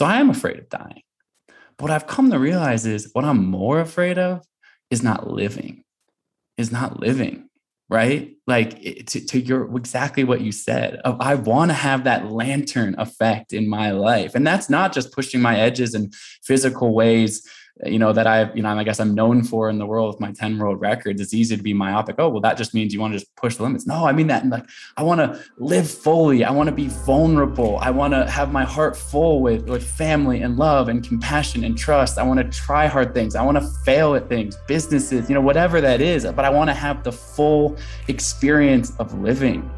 So I am afraid of dying. But what I've come to realize is what I'm more afraid of is not living, is not living, right? Like to, to your exactly what you said. Of, I want to have that lantern effect in my life. And that's not just pushing my edges in physical ways you know that I've you know I guess I'm known for in the world with my 10 world records. It's easy to be myopic. Oh well, that just means you want to just push the limits. No, I mean that like I want to live fully. I want to be vulnerable. I want to have my heart full with with family and love and compassion and trust. I want to try hard things. I want to fail at things, businesses, you know, whatever that is. But I want to have the full experience of living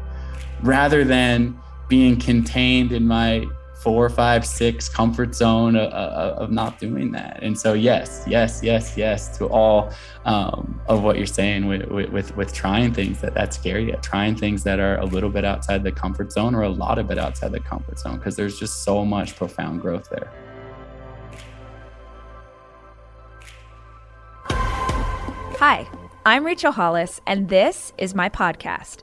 rather than being contained in my four, five, six comfort zone of, of, not doing that. And so, yes, yes, yes, yes to all um, of what you're saying with, with, with trying things that that's scary, trying things that are a little bit outside the comfort zone or a lot of it outside the comfort zone, because there's just so much profound growth there. Hi, I'm Rachel Hollis, and this is my podcast.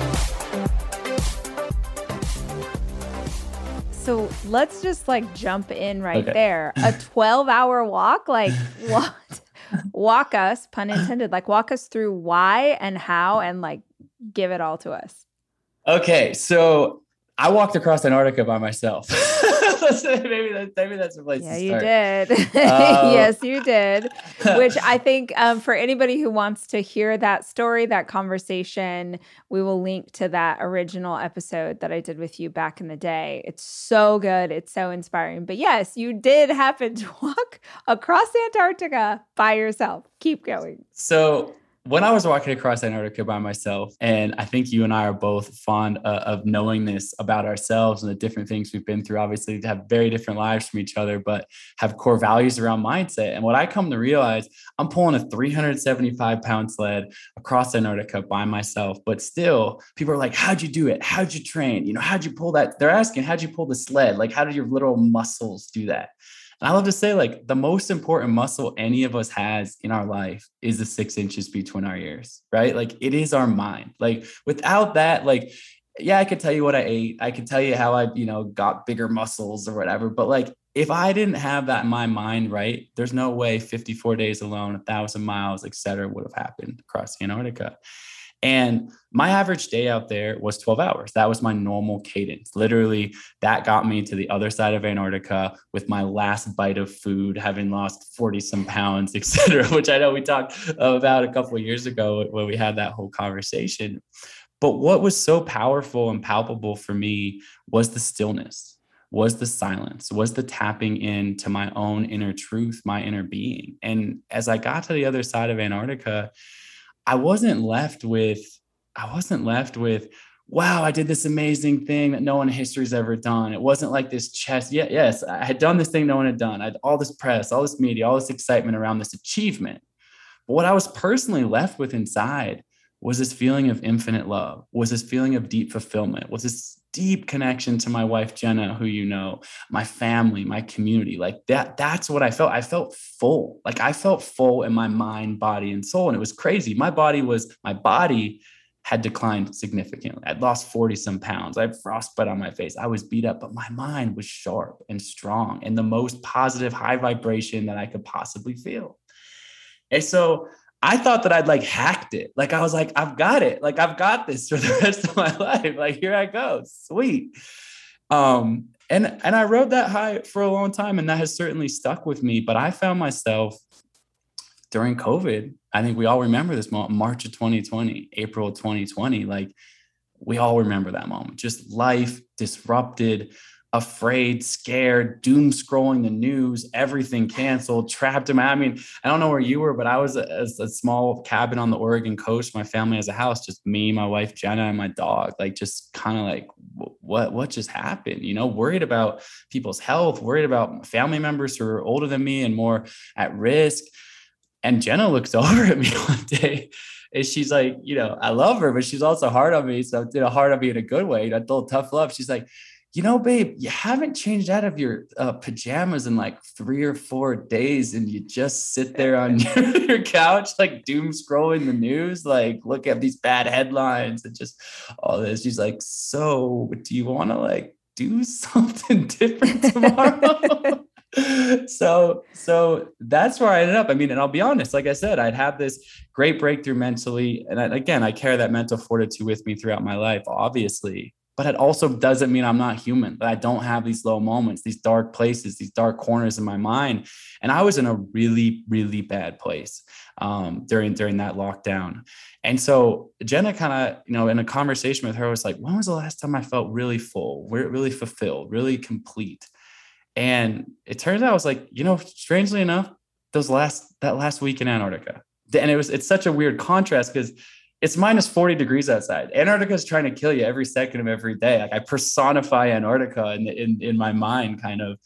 So let's just like jump in right okay. there. A 12 hour walk, like what? walk us, pun intended, like walk us through why and how and like give it all to us. Okay, so I walked across Antarctica by myself. maybe that's maybe that's a place. Yeah, you did. Uh, yes, you did. Which I think um, for anybody who wants to hear that story, that conversation, we will link to that original episode that I did with you back in the day. It's so good. It's so inspiring. But yes, you did happen to walk across Antarctica by yourself. Keep going. So when I was walking across Antarctica by myself, and I think you and I are both fond uh, of knowing this about ourselves and the different things we've been through, obviously, to have very different lives from each other, but have core values around mindset. And what I come to realize, I'm pulling a 375 pound sled across Antarctica by myself, but still, people are like, How'd you do it? How'd you train? You know, how'd you pull that? They're asking, How'd you pull the sled? Like, how did your little muscles do that? And I love to say, like, the most important muscle any of us has in our life is the six inches between our ears, right? Like, it is our mind. Like, without that, like, yeah, I could tell you what I ate. I could tell you how I, you know, got bigger muscles or whatever. But like, if I didn't have that in my mind, right, there's no way 54 days alone, a thousand miles, et cetera, would have happened across Antarctica. And my average day out there was 12 hours. That was my normal cadence. Literally, that got me to the other side of Antarctica with my last bite of food, having lost 40 some pounds, et cetera, which I know we talked about a couple of years ago when we had that whole conversation. But what was so powerful and palpable for me was the stillness, was the silence, was the tapping into my own inner truth, my inner being. And as I got to the other side of Antarctica, I wasn't left with, I wasn't left with, wow, I did this amazing thing that no one in history's ever done. It wasn't like this chest. Yeah, yes, I had done this thing no one had done. I had all this press, all this media, all this excitement around this achievement. But what I was personally left with inside was this feeling of infinite love, was this feeling of deep fulfillment, was this deep connection to my wife Jenna, who you know, my family, my community. Like that, that's what I felt. I felt full. Like I felt full in my mind, body, and soul. And it was crazy. My body was, my body had declined significantly. I'd lost 40 some pounds. I had frostbite on my face. I was beat up, but my mind was sharp and strong and the most positive, high vibration that I could possibly feel. And so I thought that I'd like hacked it. Like I was like, I've got it. Like I've got this for the rest of my life. Like here I go. Sweet. Um, and and I rode that high for a long time, and that has certainly stuck with me. But I found myself during COVID. I think we all remember this moment, March of 2020, April of 2020. Like we all remember that moment. Just life disrupted afraid, scared, doom scrolling the news, everything canceled, trapped in my. I mean, I don't know where you were, but I was a, a, small cabin on the Oregon coast. My family has a house, just me, my wife Jenna, and my dog. Like, just kind of like, what what just happened? You know, worried about people's health, worried about family members who are older than me and more at risk. And Jenna looks over at me one day and she's like, you know, I love her, but she's also hard on me. So, you know, hard on me in a good way, a little tough love. She's like, you know, babe, you haven't changed out of your uh, pajamas in like three or four days, and you just sit there on your, couch, like doom scrolling the news, like look at these bad headlines and just all this. She's like, so do you want to like do something different tomorrow? so so that's where I ended up. I mean, and I'll be honest, like I said, I'd have this great breakthrough mentally. And I, again, I carry that mental fortitude with me throughout my life, obviously but it also doesn't mean I'm not human, that I don't have these low moments, these dark places, these dark corners in my mind. And I was in a really, really bad place um, during during that lockdown. And so Jenna kind of, you know, in a conversation with her, was like, when was the last time I felt really full, really fulfilled, really complete? And it turns out I was like, you know, strangely enough, those last that last week in Antarctica. And it was it's such a weird contrast because it's minus 40 degrees outside. Antarctica is trying to kill you every second of every day. Like I personify Antarctica in, in, in my mind, kind of,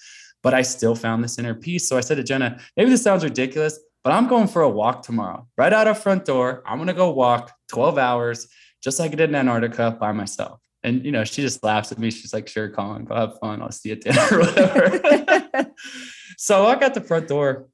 but I still found this inner peace. So I said to Jenna, maybe this sounds ridiculous, but I'm going for a walk tomorrow, right out of front door. I'm going to go walk 12 hours, just like I did in Antarctica by myself. And, you know, she just laughs at me. She's like, sure, Colin, go have fun. I'll see you at dinner or whatever. so I walk out the front door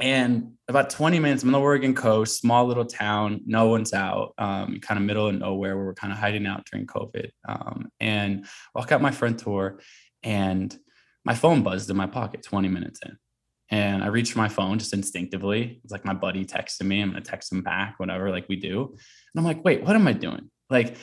and about 20 minutes, I'm on the Oregon coast, small little town, no one's out, um, kind of middle of nowhere where we're kind of hiding out during COVID. Um, and walk out my front door and my phone buzzed in my pocket 20 minutes in. And I reached for my phone just instinctively. It's like my buddy texted me. I'm to text him back, whatever, like we do. And I'm like, wait, what am I doing? Like,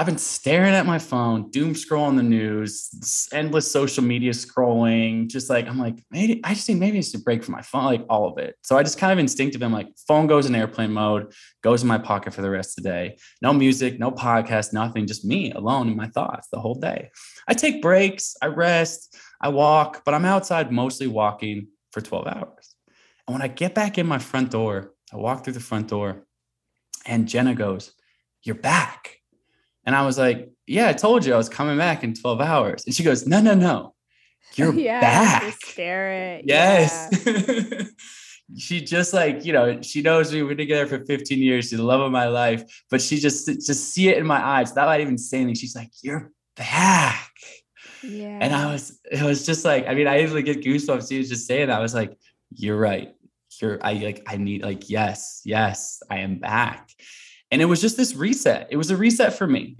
I've been staring at my phone, doom scrolling the news, endless social media scrolling. Just like, I'm like, maybe I just think maybe it's a break from my phone, like all of it. So I just kind of instinctive. I'm like, phone goes in airplane mode, goes in my pocket for the rest of the day. No music, no podcast, nothing, just me alone in my thoughts the whole day. I take breaks, I rest, I walk, but I'm outside mostly walking for 12 hours. And when I get back in my front door, I walk through the front door and Jenna goes, You're back. And I was like, Yeah, I told you I was coming back in 12 hours. And she goes, No, no, no. You're yeah, back. Spirit. Yes. Yeah. she just like, you know, she knows me. We've been together for 15 years. She's the love of my life. But she just just see it in my eyes. Not even saying anything. She's like, You're back. Yeah. And I was, it was just like, I mean, I usually get goosebumps. She was just saying that. I was like, You're right. You're I like I need like, yes, yes, I am back. And it was just this reset. It was a reset for me.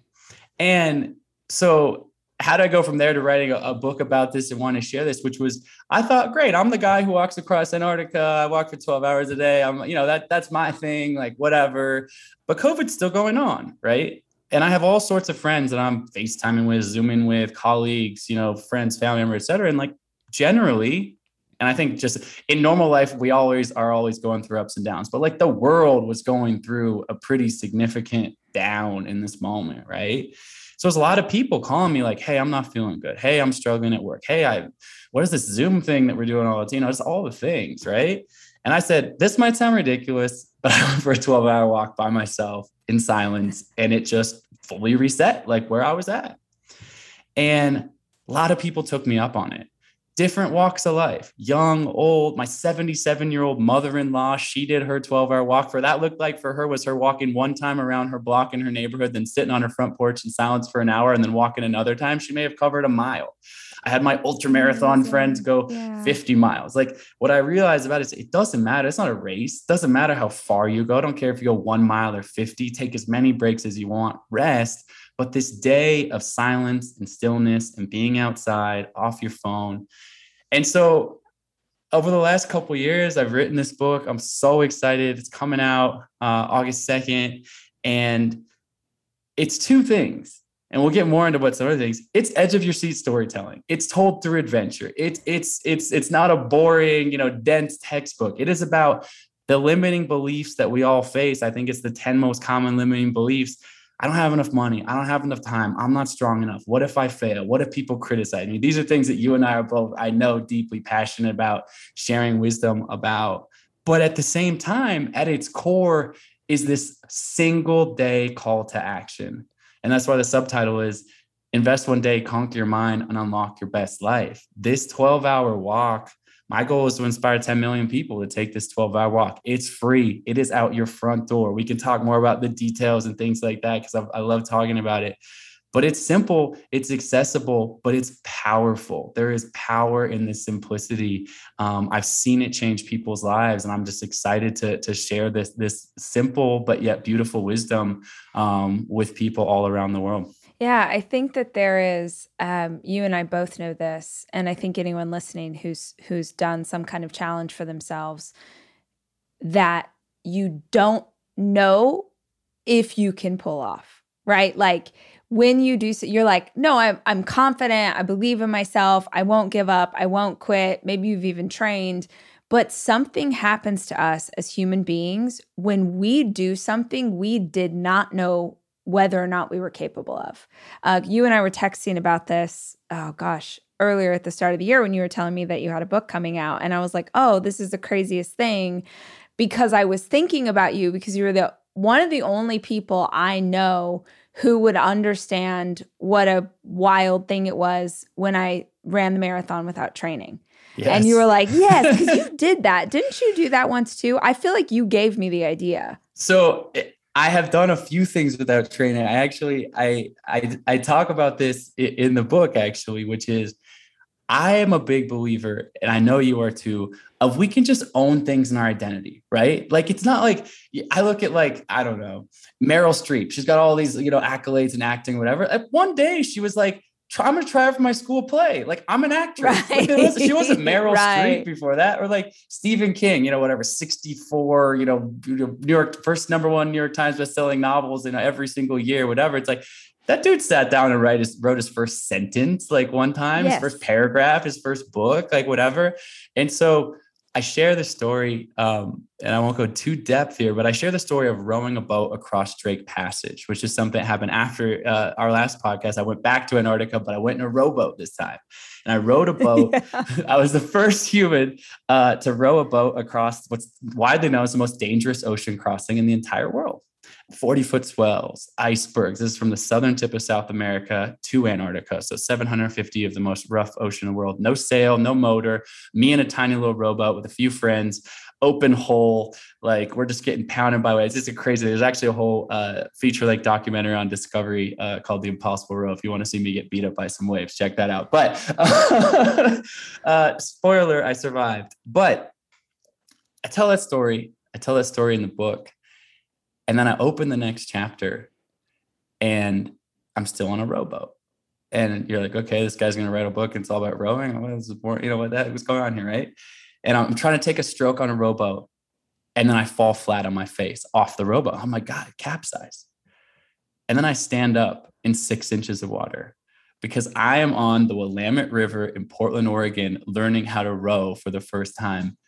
And so, how did I go from there to writing a, a book about this and want to share this? Which was, I thought, great, I'm the guy who walks across Antarctica. I walk for 12 hours a day. I'm, you know, that that's my thing, like whatever. But COVID's still going on, right? And I have all sorts of friends that I'm FaceTiming with, Zooming with, colleagues, you know, friends, family members, et cetera. And like generally, and I think just in normal life, we always are always going through ups and downs, but like the world was going through a pretty significant down in this moment, right? So there's a lot of people calling me like, "Hey, I'm not feeling good. Hey, I'm struggling at work. Hey, I, what is this Zoom thing that we're doing all the, you know, it's all the things, right?" And I said, "This might sound ridiculous, but I went for a 12 hour walk by myself in silence, and it just fully reset like where I was at." And a lot of people took me up on it different walks of life. Young old my 77 year old mother-in-law she did her 12 hour walk for that looked like for her was her walking one time around her block in her neighborhood then sitting on her front porch in silence for an hour and then walking another time. She may have covered a mile. I had my ultra marathon friends go yeah. 50 miles. Like what i realized about it is it doesn't matter. It's not a race. It doesn't matter how far you go. I don't care if you go one mile or 50 take as many breaks as you want. Rest but this day of silence and stillness and being outside off your phone. And so over the last couple years, I've written this book. I'm so excited. It's coming out uh, August 2nd. And it's two things. And we'll get more into what some other things. It's edge of your seat storytelling. It's told through adventure. It's it's it's it's not a boring, you know, dense textbook. It is about the limiting beliefs that we all face. I think it's the 10 most common limiting beliefs I don't have enough money. I don't have enough time. I'm not strong enough. What if I fail? What if people criticize me? These are things that you and I are both, I know, deeply passionate about sharing wisdom about. But at the same time, at its core is this single day call to action. And that's why the subtitle is Invest One Day, Conquer Your Mind, and Unlock Your Best Life. This 12 hour walk my goal is to inspire 10 million people to take this 12 hour walk. It's free, it is out your front door. We can talk more about the details and things like that because I, love talking about it. But it's simple, it's accessible, but it's powerful. There is power in this simplicity. Um, I've seen it change people's lives, and I'm just excited to, to share this, this simple but yet beautiful wisdom um, with people all around the world. Yeah, I think that there is. Um, you and I both know this, and I think anyone listening who's who's done some kind of challenge for themselves, that you don't know if you can pull off, right? Like when you do, so, you're like, no, I'm I'm confident. I believe in myself. I won't give up. I won't quit. Maybe you've even trained. But something happens to us as human beings when we do something we did not know whether or not we were capable of. Uh, you and I were texting about this, oh gosh, earlier at the start of the year when you were telling me that you had a book coming out. And I was like, oh, this is the craziest thing because I was thinking about you because you were the one of the only people I know who would understand what a wild thing it was when I ran the marathon without training. Yes. And you were like, yes, because you did that. Didn't you do that once too? I feel like you gave me the idea. So I have done a few things without training. I actually I I I talk about this in the book actually, which is I am a big believer, and I know you are too, of we can just own things in our identity, right? Like it's not like I look at like, I don't know, Meryl Streep. She's got all these, you know, accolades and acting, whatever. One day she was like, I'm gonna try for my school play. Like I'm an actress. Right. Like, she wasn't Meryl right. Streep before that, or like Stephen King, you know, whatever, 64, you know, New York first number one New York Times best-selling novels in every single year, whatever. It's like that dude sat down and write his, wrote his first sentence like one time, yes. his first paragraph, his first book, like whatever. And so I share the story, um, and I won't go too depth here, but I share the story of rowing a boat across Drake Passage, which is something that happened after uh, our last podcast. I went back to Antarctica, but I went in a rowboat this time, and I rowed a boat. yeah. I was the first human uh, to row a boat across what's widely known as the most dangerous ocean crossing in the entire world. 40 foot swells, icebergs. This is from the southern tip of South America to Antarctica. So 750 of the most rough ocean in the world. No sail, no motor. Me and a tiny little rowboat with a few friends, open hole. Like we're just getting pounded by waves. It's crazy. There's actually a whole uh, feature like documentary on Discovery uh, called The Impossible Row. If you want to see me get beat up by some waves, check that out. But uh, spoiler, I survived. But I tell that story. I tell that story in the book and then I open the next chapter and I'm still on a rowboat. And you're like, okay, this guy's gonna write a book and it's all about rowing. What is more, you know what that was going on here, right? And I'm trying to take a stroke on a rowboat. And then I fall flat on my face off the rowboat. Oh my God, capsize. And then I stand up in six inches of water because I am on the Willamette River in Portland, Oregon, learning how to row for the first time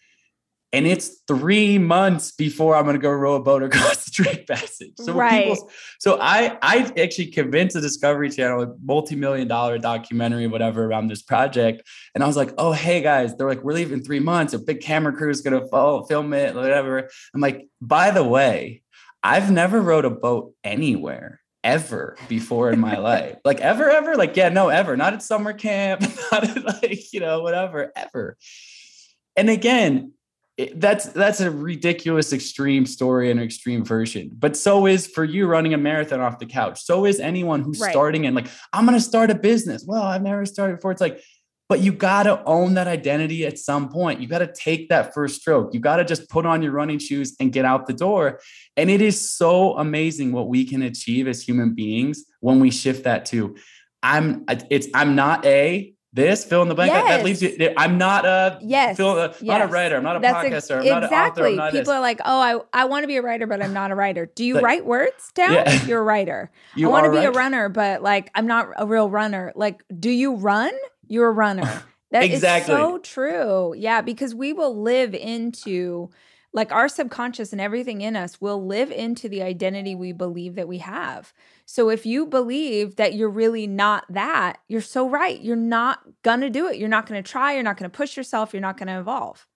and it's three months before I'm going to go row a boat across the Drake Passage. So right. people, so I I actually convinced the Discovery Channel, a multi-million dollar documentary, whatever, around this project, and I was like, oh hey guys, they're like, we're leaving three months. A big camera crew is going to follow, film it, whatever. I'm like, by the way, I've never rowed a boat anywhere ever before in my life. Like ever, ever, like yeah, no, ever. Not at summer camp, not at like you know whatever, ever. And again, that's that's a ridiculous extreme story and extreme version but so is for you running a marathon off the couch. So is anyone who's right. starting and like i'm going to start a business. Well i've never started before. It's like but you got to own that identity at some point. You got to take that first stroke. You got to just put on your running shoes and get out the door. And it is so amazing what we can achieve as human beings when we shift that to i'm it's i'm not a this fill in the blank yes. that, leaves you i'm not a yes fill, uh, yes. not a writer i'm not a That's podcaster i'm exactly. not an author I'm not people this. are like oh i, I want to be a writer but i'm not a writer do you write words down yeah. you're a writer you i want to be right. a runner but like i'm not a real runner like do you run you're a runner That exactly. is so true yeah because we will live into like our subconscious and everything in us will live into the identity we believe that we have. So if you believe that you're really not that, you're so right. You're not going to do it. You're not going to try. You're not going to push yourself. You're not going to evolve.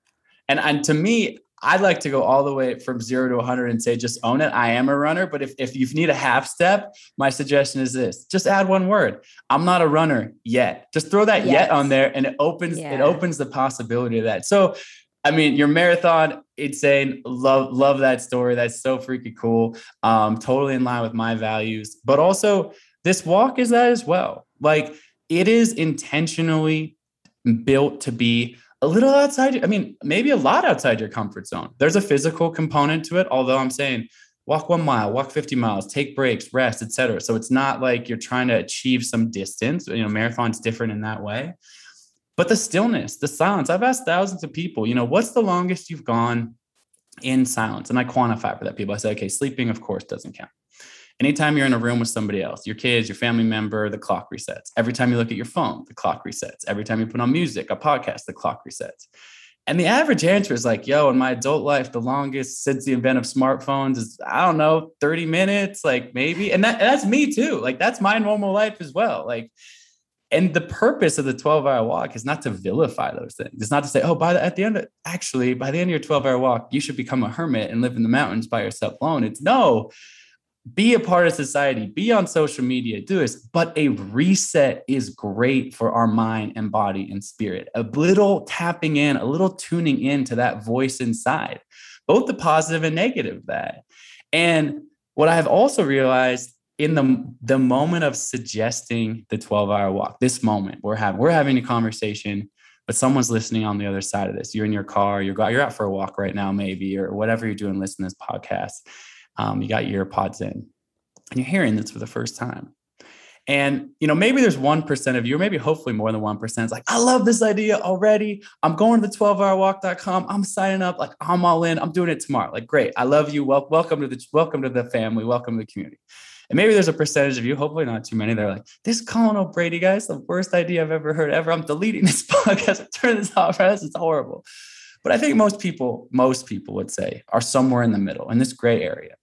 And, and to me, I'd like to go all the way from zero to 100 and say, just own it. I am a runner. But if, if you need a half step, my suggestion is this just add one word. I'm not a runner yet. Just throw that yes. yet on there and it opens, yeah. it opens the possibility of that. So I mean, your marathon, insane. Love, love that story. That's so freaking cool. Um, totally in line with my values. But also, this walk is that as well. Like it is intentionally built to be a little outside. I mean, maybe a lot outside your comfort zone. There's a physical component to it, although I'm saying walk one mile, walk 50 miles, take breaks, rest, etc. So it's not like you're trying to achieve some distance. You know, marathon's different in that way. But the stillness, the silence. I've asked thousands of people, you know, what's the longest you've gone in silence? And I quantify for that people. I say, okay, sleeping, of course, doesn't count. Anytime you're in a room with somebody else, your kids, your family member, the clock resets. Every time you look at your phone, the clock resets. Every time you put on music, a podcast, the clock resets. And the average answer is like, yo, in my adult life, the longest since the invent of smartphones is, I don't know, 30 minutes, like maybe. And, that, and that's me too. Like that's my normal life as well. Like and the purpose of the 12 hour walk is not to vilify those things. It's not to say, oh, by the, at the end, of, actually, by the end of your 12 hour walk, you should become a hermit and live in the mountains by yourself alone. It's no, be a part of society, be on social media, do this. But a reset is great for our mind and body and spirit. A little tapping in, a little tuning in to that voice inside, both the positive and negative of that. And what I have also realized in the the moment of suggesting the 12 hour walk this moment we're having we're having a conversation but someone's listening on the other side of this. You're in your car you're you're out for a walk right now maybe or whatever you're doing listening to this podcast. Um, you got your earpods in and you're hearing this for the first time. And you know maybe there's 1% of you or maybe hopefully more than 1% is like i love this idea already. I'm going to the 12hourwalk.com i'm signing up. Like i'm all in. I'm doing it tomorrow. Like great. I love you. Well, welcome to the welcome to the family. Welcome to the community and maybe there's a percentage of you, hopefully not too many, they're like, this Colin O'Brady guy is the worst idea I've ever heard ever. I'm deleting this podcast. Turning this off. This is horrible. But I think most people, most people would say are somewhere in the middle in this gray area.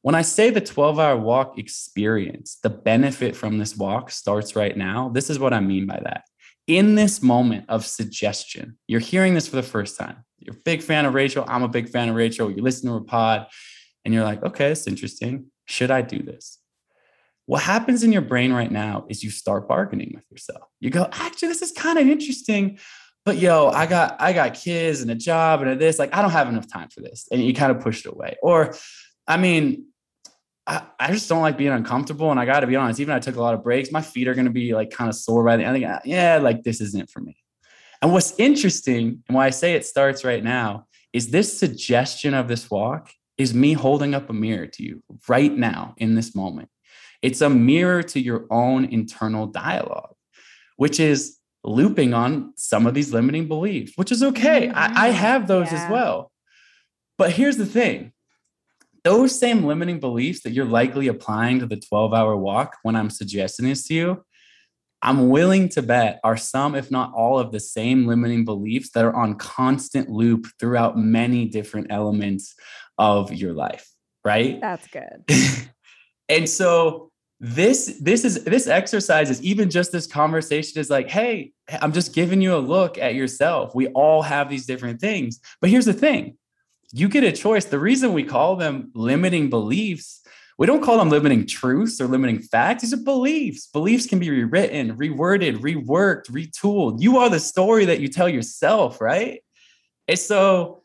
When I say the 12 hour walk experience, the benefit from this walk starts right now. This is what I mean by that. In this moment of suggestion, you're hearing this for the first time. You're a big fan of Rachel. I'm a big fan of Rachel. You listen to her pod and you're like, okay, it's interesting. Should I do this? What happens in your brain right now is you start bargaining with yourself. You go, actually, this is kind of interesting, but yo, I got I got kids and a job and a this. Like, I don't have enough time for this. And you kind of push it away. Or, I mean, I, I just don't like being uncomfortable. And I got to be honest, even I took a lot of breaks, my feet are going to be like kind of sore by the end. Yeah, like this isn't for me. And what's interesting, and why I say it starts right now, is this suggestion of this walk is me holding up a mirror to you right now in this moment. It's a mirror to your own internal dialogue, which is looping on some of these limiting beliefs, which is okay. Mm-hmm. I, I, have those yeah. as well. But here's the thing those same limiting beliefs that you're likely applying to the 12 hour walk when I'm suggesting this to you, I'm willing to bet are some, if not all, of the same limiting beliefs that are on constant loop throughout many different elements of your life, right? That's good. and so this this is this exercise is even just this conversation is like, hey, I'm just giving you a look at yourself. We all have these different things. But here's the thing. You get a choice. The reason we call them limiting beliefs we don't call them limiting truths or limiting facts. These are beliefs. Beliefs can be rewritten, reworded, reworked, retooled. You are the story that you tell yourself, right? And so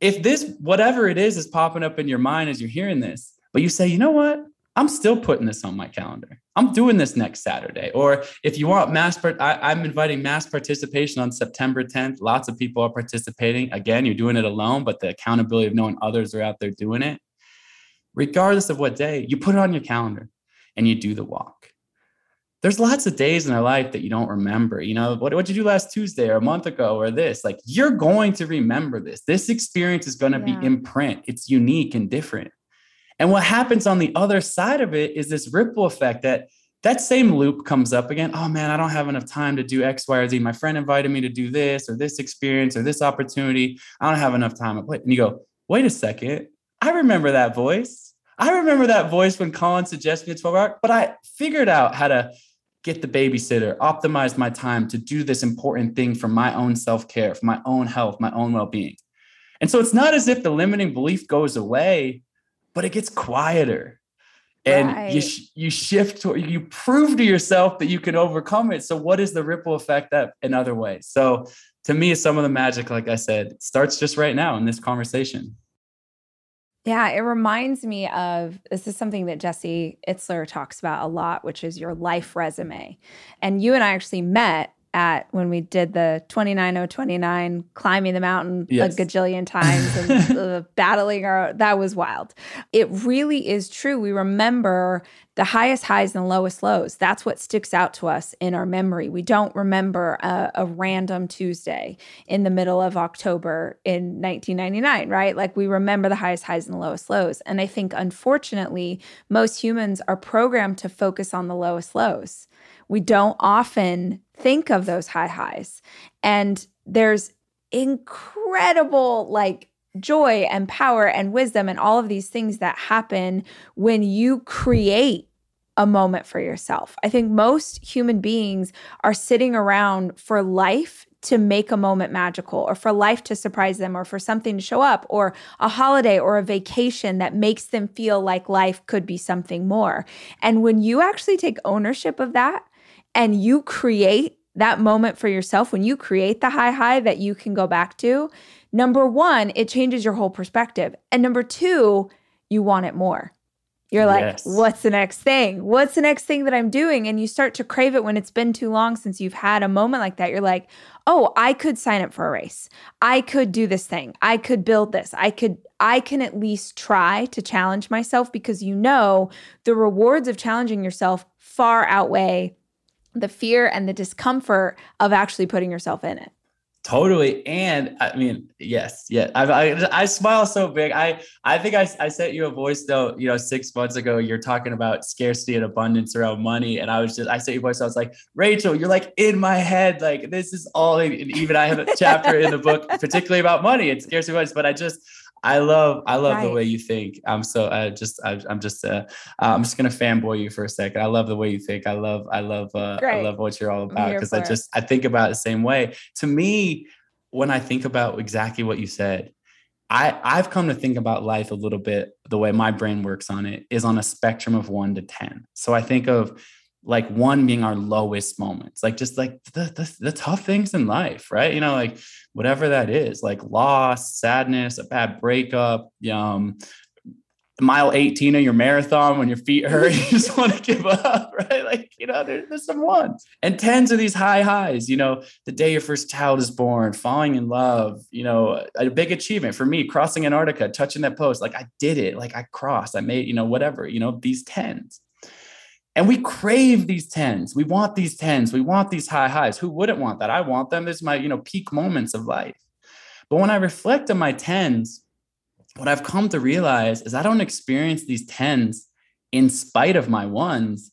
if this, whatever it is, is popping up in your mind as you're hearing this, but you say, you know what? I'm still putting this on my calendar. I'm doing this next Saturday. Or if you want mass, part, I, am inviting mass participation on September 10th. Lots of people are participating. Again, you're doing it alone, but the accountability of knowing others are out there doing it. Regardless of what day, you put it on your calendar and you do the walk there's lots of days in our life that you don't remember. You know, what did you do last Tuesday or a month ago or this? Like, you're going to remember this. This experience is going to yeah. be imprint. It's unique and different. And what happens on the other side of it is this ripple effect that that same loop comes up again. Oh man, I don't have enough time to do X, Y, or Z. My friend invited me to do this or this experience or this opportunity. I don't have enough time. And you go, wait a second. I remember that voice. I remember that voice when Colin suggested me a 12 hour, but I figured out how to get the babysitter, optimize my time to do this important thing for my own self care, for my own health, my own well being. And so it's not as if the limiting belief goes away, but it gets quieter. And right. you sh- you shift to you prove to yourself that you can overcome it. So what is the ripple effect that in other ways? So to me, some of the magic, like I said, starts just right now in this conversation. Yeah, it reminds me of this is something that Jesse Itzler talks about a lot, which is your life resume. And you and I actually met at when we did the 29029 climbing the mountain yes. a gajillion times and uh, battling our that was wild it really is true we remember the highest highs and the lowest lows. That's what sticks out to us in our memory. We don't remember a, a random tuesday in the middle of october in 1999 right? Like we remember the highest highs and the lowest lows. And i think unfortunately most humans are programmed to focus on the lowest lows. We don't often think of those high highs. And there's incredible like joy and power and wisdom and all of these things that happen when you create a moment for yourself. I think most human beings are sitting around for life to make a moment magical or for life to surprise them or for something to show up or a holiday or a vacation that makes them feel like life could be something more. And when you actually take ownership of that and you create that moment for yourself, when you create the high high that you can go back to, number one, it changes your whole perspective. And number two, you want it more. You're like, yes. what's the next thing? What's the next thing that I'm doing? And you start to crave it when it's been too long since you've had a moment like that. You're like, oh, I could sign up for a race. I could do this thing. I could build this. I could, I can at least try to challenge myself because you know the rewards of challenging yourself far outweigh the fear and the discomfort of actually putting yourself in it. Totally. And I mean, yes, yeah. I, I, I smile so big. I, I think I, I sent you a voice though, you know, six months ago, you're talking about scarcity and abundance around money. And I was just, I sent you a voice. I was like, Rachel, you're like in my head. Like this is all, and even I have a chapter in the book, particularly about money and scarcity abundance, but I just, I love I love right. the way you think. I'm so I just I, am just uh, I'm just gonna fanboy you for a second. I love the way you think. I love I love uh, I love what you're all about because I just I think about it the same way. To me, when I think about exactly what you said, I I've come to think about life a little bit the way my brain works on it is on a spectrum of one to ten. So I think of like one being our lowest moments like just like the, the, the tough things in life right? You know like whatever that is like loss sadness a bad breakup um mile 18 of your marathon when your feet hurt you just want to give up right? Like you know there, there's some ones. And tens of these high highs you know the day your first child is born falling in love you know a big achievement for me crossing antarctica touching that post like i did it like i crossed i made you know whatever you know these tens and we crave these tens. We want these tens. We want these high highs. Who wouldn't want that? I want them. This is my, you know, peak moments of life. But when I reflect on my tens, what I've come to realize is I don't experience these tens in spite of my ones.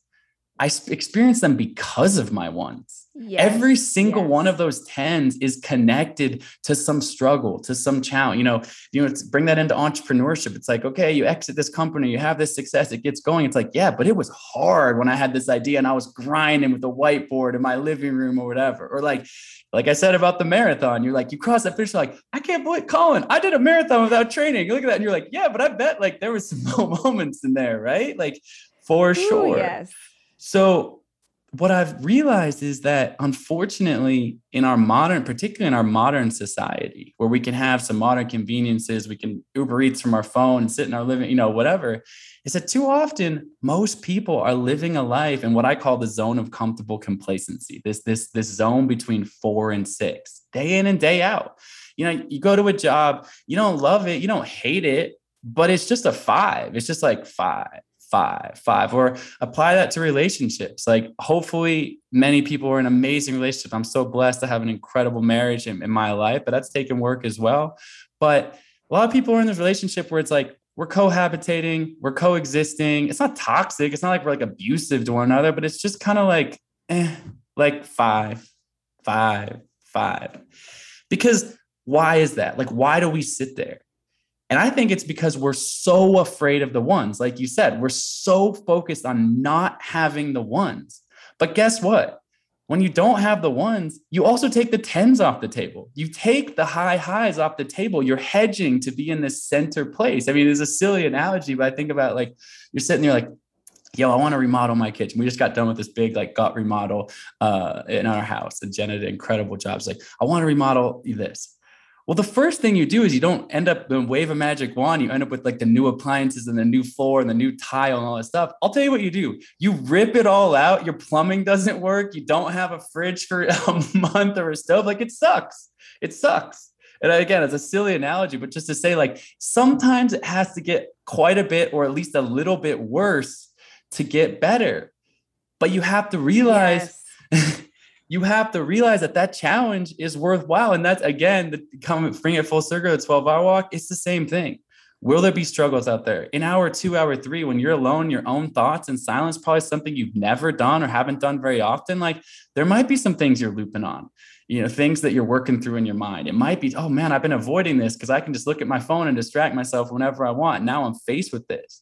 I experience them because of my ones. Yes, Every single yes. one of those tens is connected to some struggle, to some challenge. You know, you know, bring that into entrepreneurship. It's like, okay, you exit this company, you have this success, it gets going. It's like, yeah, but it was hard when I had this idea and I was grinding with a whiteboard in my living room or whatever. Or like, like I said about the marathon, you're like, you cross that finish, like, I can't believe Colin, I did a marathon without training. You look at that and you're like, yeah, but I bet like there was some moments in there, right? Like for Ooh, sure. Yes. So what I've realized is that unfortunately, in our modern, particularly in our modern society, where we can have some modern conveniences, we can Uber Eats from our phone, sit in our living, you know, whatever, is that too often most people are living a life in what I call the zone of comfortable complacency. This this this zone between four and six, day in and day out. You know, you go to a job, you don't love it, you don't hate it, but it's just a five. It's just like five five, five, or apply that to relationships. Like, hopefully, many people are in amazing relationships. I'm so blessed to have an incredible marriage in, in my life, but that's taken work as well. But a lot of people are in this relationship where it's like we're cohabitating, we're coexisting. It's not toxic. It's not like we're like abusive to one another, but it's just kind of like, eh, like five, five, five. Because why is that? Like, why do we sit there? And I think it's because we're so afraid of the ones. Like you said, we're so focused on not having the ones. But guess what? When you don't have the ones, you also take the tens off the table. You take the high highs off the table. You're hedging to be in this center place. I mean, it's a silly analogy, but I think about like you're sitting there like, yo, I want to remodel my kitchen. We just got done with this big like gut remodel uh, in our house. And Jenna did incredible jobs. Like, I want to remodel this. Well, the first thing you do is you don't end up and wave a magic wand. You end up with like the new appliances and the new floor and the new tile and all that stuff. I'll tell you what you do. You rip it all out. Your plumbing doesn't work. You don't have a fridge for a month or a stove. Like it sucks. It sucks. And again, it's a silly analogy, but just to say, like, sometimes it has to get quite a bit or at least a little bit worse to get better. But you have to realize yes. you have to realize that that challenge is worthwhile. And that's again, the come bring it full circle, the 12 hour walk, it's the same thing. Will there be struggles out there? In hour two, hour three, when you're alone, your own thoughts and silence, probably something you've never done or haven't done very often. Like there might be some things you're looping on, you know, things that you're working through in your mind. It might be, oh man, I've been avoiding this because I can just look at my phone and distract myself whenever I want. Now I'm faced with this.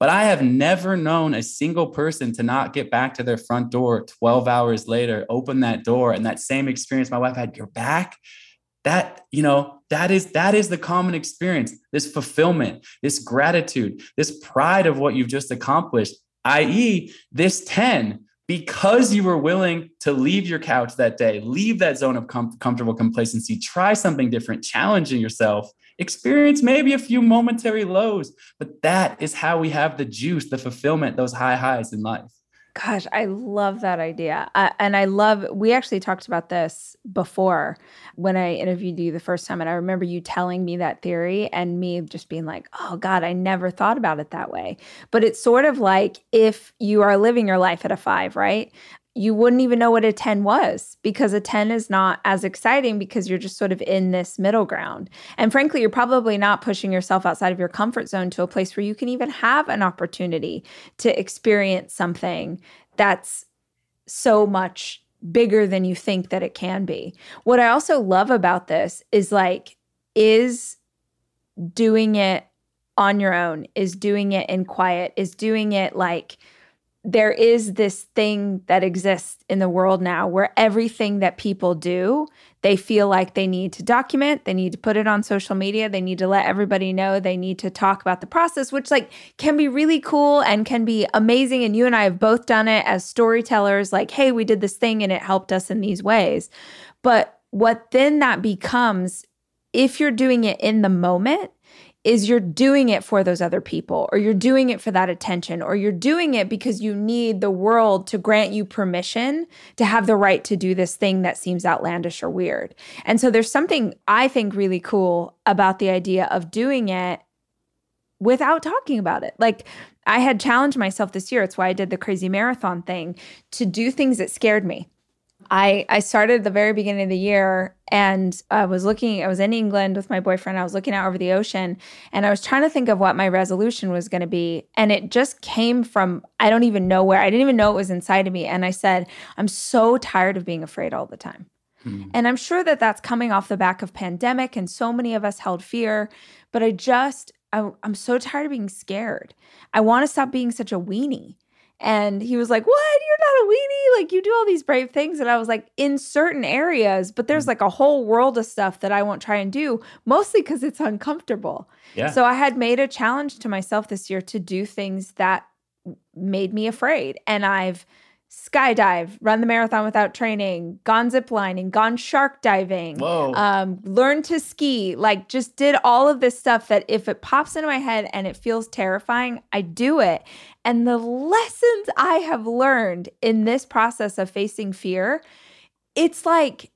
But I have never known a single person to not get back to their front door 12 hours later, open that door, and that same experience my wife had, you're back. That, you know, that is that is the common experience, this fulfillment, this gratitude, this pride of what you've just accomplished, i.e., this 10 because you were willing to leave your couch that day, leave that zone of com- comfortable complacency, try something different, challenging yourself, experience maybe a few momentary lows, but that is how we have the juice, the fulfillment, those high highs in life. Gosh, I love that idea. Uh, and I love, we actually talked about this before when I interviewed you the first time. And I remember you telling me that theory and me just being like, oh God, I never thought about it that way. But it's sort of like if you are living your life at a five, right? You wouldn't even know what a 10 was because a 10 is not as exciting because you're just sort of in this middle ground. And frankly, you're probably not pushing yourself outside of your comfort zone to a place where you can even have an opportunity to experience something that's so much bigger than you think that it can be. What I also love about this is like, is doing it on your own, is doing it in quiet, is doing it like, there is this thing that exists in the world now where everything that people do, they feel like they need to document, they need to put it on social media, they need to let everybody know, they need to talk about the process, which like can be really cool and can be amazing and you and I have both done it as storytellers like, "Hey, we did this thing and it helped us in these ways." But what then that becomes if you're doing it in the moment, is you're doing it for those other people, or you're doing it for that attention, or you're doing it because you need the world to grant you permission to have the right to do this thing that seems outlandish or weird. And so there's something I think really cool about the idea of doing it without talking about it. Like I had challenged myself this year, it's why I did the crazy marathon thing, to do things that scared me. I I started the very beginning of the year and I was looking I was in England with my boyfriend. I was looking out over the ocean and I was trying to think of what my resolution was going to be and it just came from I don't even know where. I didn't even know it was inside of me and I said, "I'm so tired of being afraid all the time." Hmm. And I'm sure that that's coming off the back of pandemic and so many of us held fear, but I just I, I'm so tired of being scared. I want to stop being such a weenie. And he was like, What? You're not a weenie. Like, you do all these brave things. And I was like, In certain areas, but there's mm. like a whole world of stuff that I won't try and do, mostly because it's uncomfortable. Yeah. So I had made a challenge to myself this year to do things that made me afraid. And I've skydive, run the marathon without training, gone ziplining, gone shark diving, um, learn to ski, like just did all of this stuff that if it pops into my head and it feels terrifying, I do it. And the lessons I have learned in this process of facing fear, it's like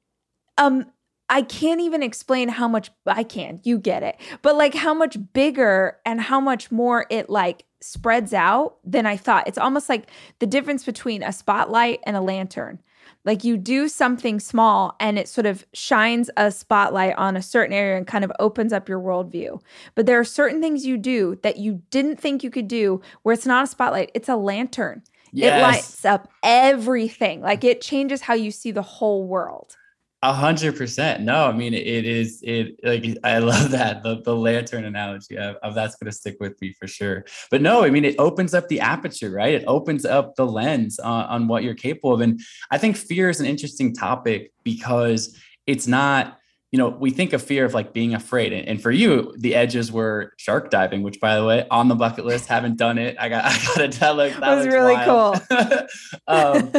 um I can't even explain how much I can. You get it. But like how much bigger and how much more it like spreads out than I thought. It's almost like the difference between a spotlight and a lantern. Like you do something small and it sort of shines a spotlight on a certain area and kind of opens up your worldview. But there are certain things you do that you didn't think you could do where it's not a spotlight, it's a lantern. Yes. It lights up everything. Like it changes how you see the whole world. A hundred percent. No, I mean it is it like I love that the the lantern analogy of, of that's going to stick with me for sure. But no, I mean it opens up the aperture, right? It opens up the lens on, on what you're capable of, and I think fear is an interesting topic because it's not you know, we think of fear of like being afraid. And, for you, the edges were shark diving, which by the way, on the bucket list, haven't done it. I got, I gotta tell it. That was really wild. cool. um,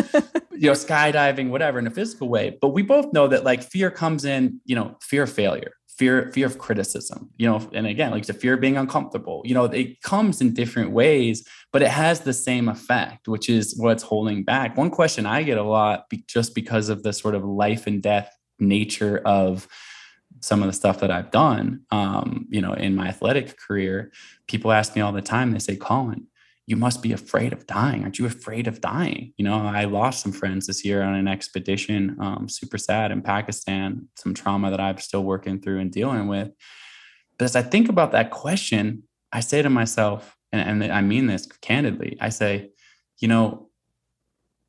you know, skydiving, whatever, in a physical way. But we both know that like fear comes in, you know, fear of failure, fear, fear of criticism, you know, and again, like the fear of being uncomfortable, you know, it comes in different ways, but it has the same effect, which is what's holding back. One question I get a lot be, just because of the sort of life and death nature of some of the stuff that I've done, um, you know, in my athletic career, people ask me all the time, they say, Colin, you must be afraid of dying. Aren't you afraid of dying? You know, I lost some friends this year on an expedition, um, super sad in Pakistan, some trauma that I'm still working through and dealing with. But as I think about that question, I say to myself, and, and I mean this candidly, I say, you know,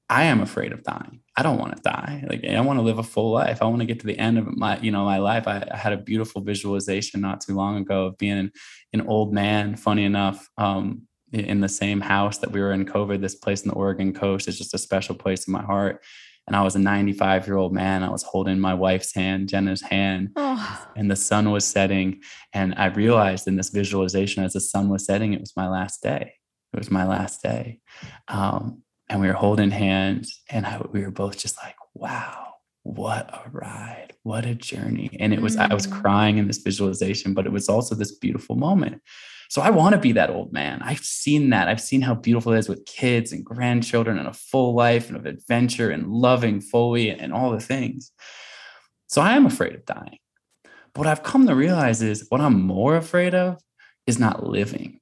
I am afraid of dying. I don't want to die. Like I want to live a full life. I want to get to the end of my, you know, my life. I, I had a beautiful visualization not too long ago of being an, an old man. Funny enough, um, in the same house that we were in COVID, this place in the Oregon coast is just a special place in my heart. And I was a 95 year old man. I was holding my wife's hand, Jenna's hand, oh. and the sun was setting. And I realized in this visualization, as the sun was setting, it was my last day. It was my last day. Um, and we were holding hands and I, we were both just like wow what a ride what a journey. And it was mm. i was mm. crying in this visualization but it was also this beautiful moment. So i want to be that old man. I've seen that. I've seen how beautiful it is with kids and grandchildren and a full life and of adventure and loving fully and all the things. So i am afraid of dying. But what i've come to realize is what i'm more afraid of is not living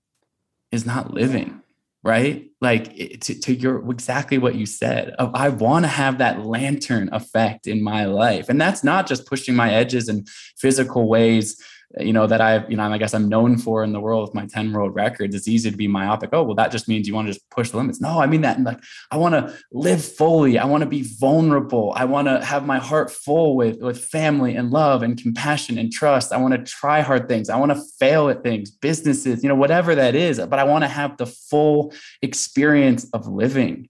is not living right? Like to, to your exactly what you said. Of, I want to have that lantern effect in my life. And that's not just pushing my edges in physical ways you know, that I've, you know, I guess I'm known for in the world with my 10 world records. It's easy to be myopic. Oh, well, that just means you want to just push the limits. No, I mean that. Like, I want to live fully. I want to be vulnerable. I want to have my heart full with, with family and love and compassion and trust. I want to try hard things. I want to fail at things, businesses, you know, whatever that is. But I want to have the full experience of living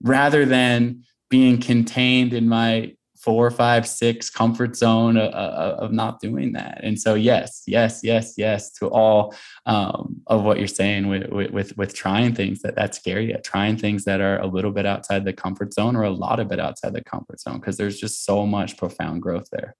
rather than being contained in my four, five, six comfort zone of, of, not doing that. And so, yes, yes, yes, yes to all um, of what you're saying with, with with trying things that that's scary trying things that are a little bit outside the comfort zone or a lot of bit outside the comfort zone, because there's just so much profound growth there.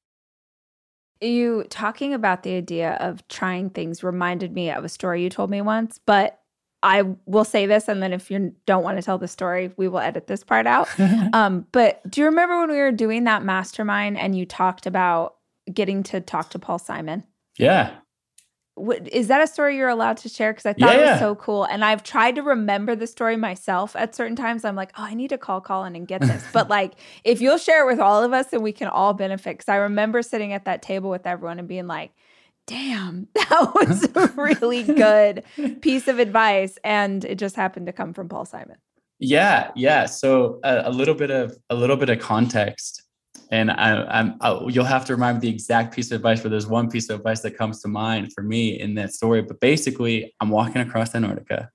You talking about the idea of trying things reminded me of a story you told me once, but I will say this, and then if you don't want to tell the story, we will edit this part out. um, but do you remember when we were doing that mastermind and you talked about getting to talk to Paul Simon? Yeah. What, is that a story you're allowed to share? Because I thought yeah, it was so cool. And I've tried to remember the story myself at certain times. I'm like, oh, I need to call Colin and get this. but like, if you'll share it with all of us, then we can all benefit. Because I remember sitting at that table with everyone and being like, damn, that was a really good piece of advice. And it just happened to come from Paul Simon. Yeah, yeah. So a, a little bit of a little bit of context, and I, am you'll have to remind me the exact piece of advice. But there's one piece of advice that comes to mind for me in that story. But basically, I'm walking across Antarctica.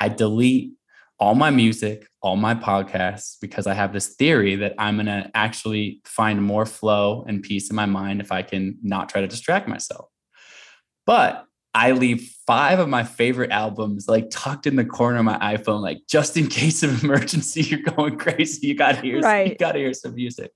I delete all my music, all my podcasts, because I have this theory that I'm going to actually find more flow and peace in my mind if I can not try to distract myself. But I leave five of my favorite albums like tucked in the corner of my iPhone, like just in case of emergency, you're going crazy. You got to hear, right. you got to hear some music.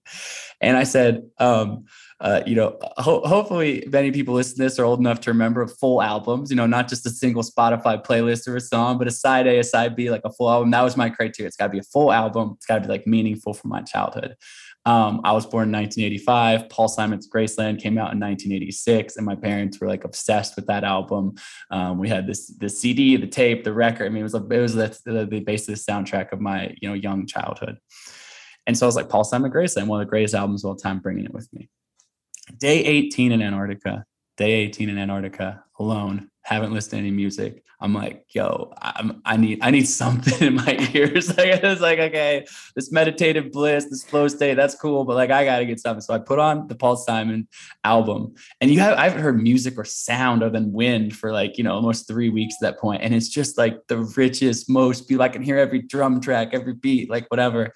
And I said, um, uh, you know, ho- hopefully many people listening to this are old enough to remember full albums, you know, not just a single Spotify playlist or a song, but a side A, a side B, like a full album. That was my criteria. It's got to be a full album. It's got to be like meaningful for my childhood. Um, I was born in 1985. Paul Simon's Graceland came out in 1986, and my parents were like obsessed with that album. Um, we had this the CD, the tape, the record. I mean, it was a, it was the, the, the the soundtrack of my you know young childhood. And so I was like, Paul Simon Graceland, one of the greatest albums of all time, bringing it with me. Day 18 in Antarctica, day 18 in Antarctica alone, haven't listened to any music. I'm like, yo, I'm, I need, I need something in my ears. like, I like, okay, this meditative bliss, this flow state, that's cool, but like, I gotta get something. So I put on the Paul Simon album, and you have, I haven't heard music or sound other than wind for like, you know, almost three weeks at that point, and it's just like the richest, most beautiful. I can hear every drum track, every beat, like whatever.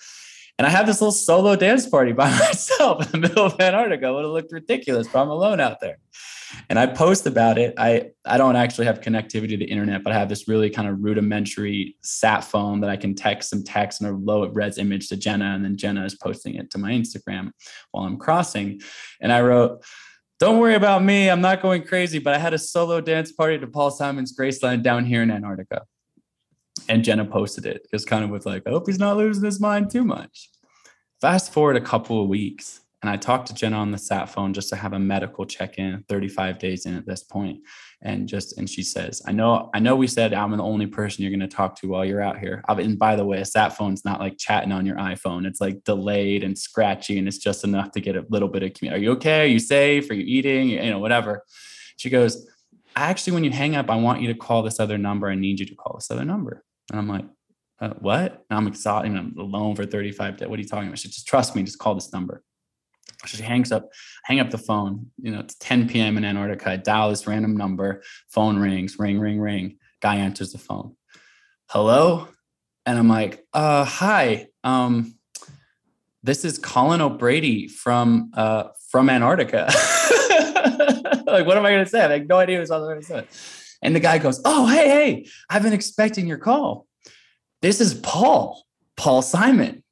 And I have this little solo dance party by myself in the middle of Antarctica. It would have looked ridiculous, but I'm alone out there and I post about it. I I don't actually have connectivity to the internet, but I have this really kind of rudimentary sat phone that I can text some text and a low res image to Jenna, and then Jenna is posting it to my Instagram while I'm crossing. And I wrote, "Don't worry about me. I'm not going crazy, but I had a solo dance party to Paul Simon's Graceland down here in Antarctica." And Jenna posted it, just kind of with like, "I hope he's not losing his mind too much." Fast forward a couple of weeks and I talked to Jenna on the sat phone just to have a medical check-in 35 days in at this point. And just and she says, I know, I know we said I'm the only person you're going to talk to while you're out here. And by the way, a sat phone's not like chatting on your iPhone. It's like delayed and scratchy, and it's just enough to get a little bit of community. Are you okay? Are you safe? Are you eating? You know, whatever. She goes, actually, when you hang up, I want you to call this other number. I need you to call this other number. And I'm like, uh, what? And I'm exhausted. I'm alone for 35 days. What are you talking about? She just trust me. Just call this number. She hangs up, hang up the phone. You know, it's 10 p.m. in Antarctica. I dial this random number. Phone rings, ring, ring, ring. Guy answers the phone. Hello? And I'm like, uh, hi. Um, this is Colin O'Brady from uh from Antarctica. like, what am I gonna say? I have no idea what I was on the say. And the guy goes, Oh, hey, hey, I've been expecting your call. This is Paul, Paul Simon.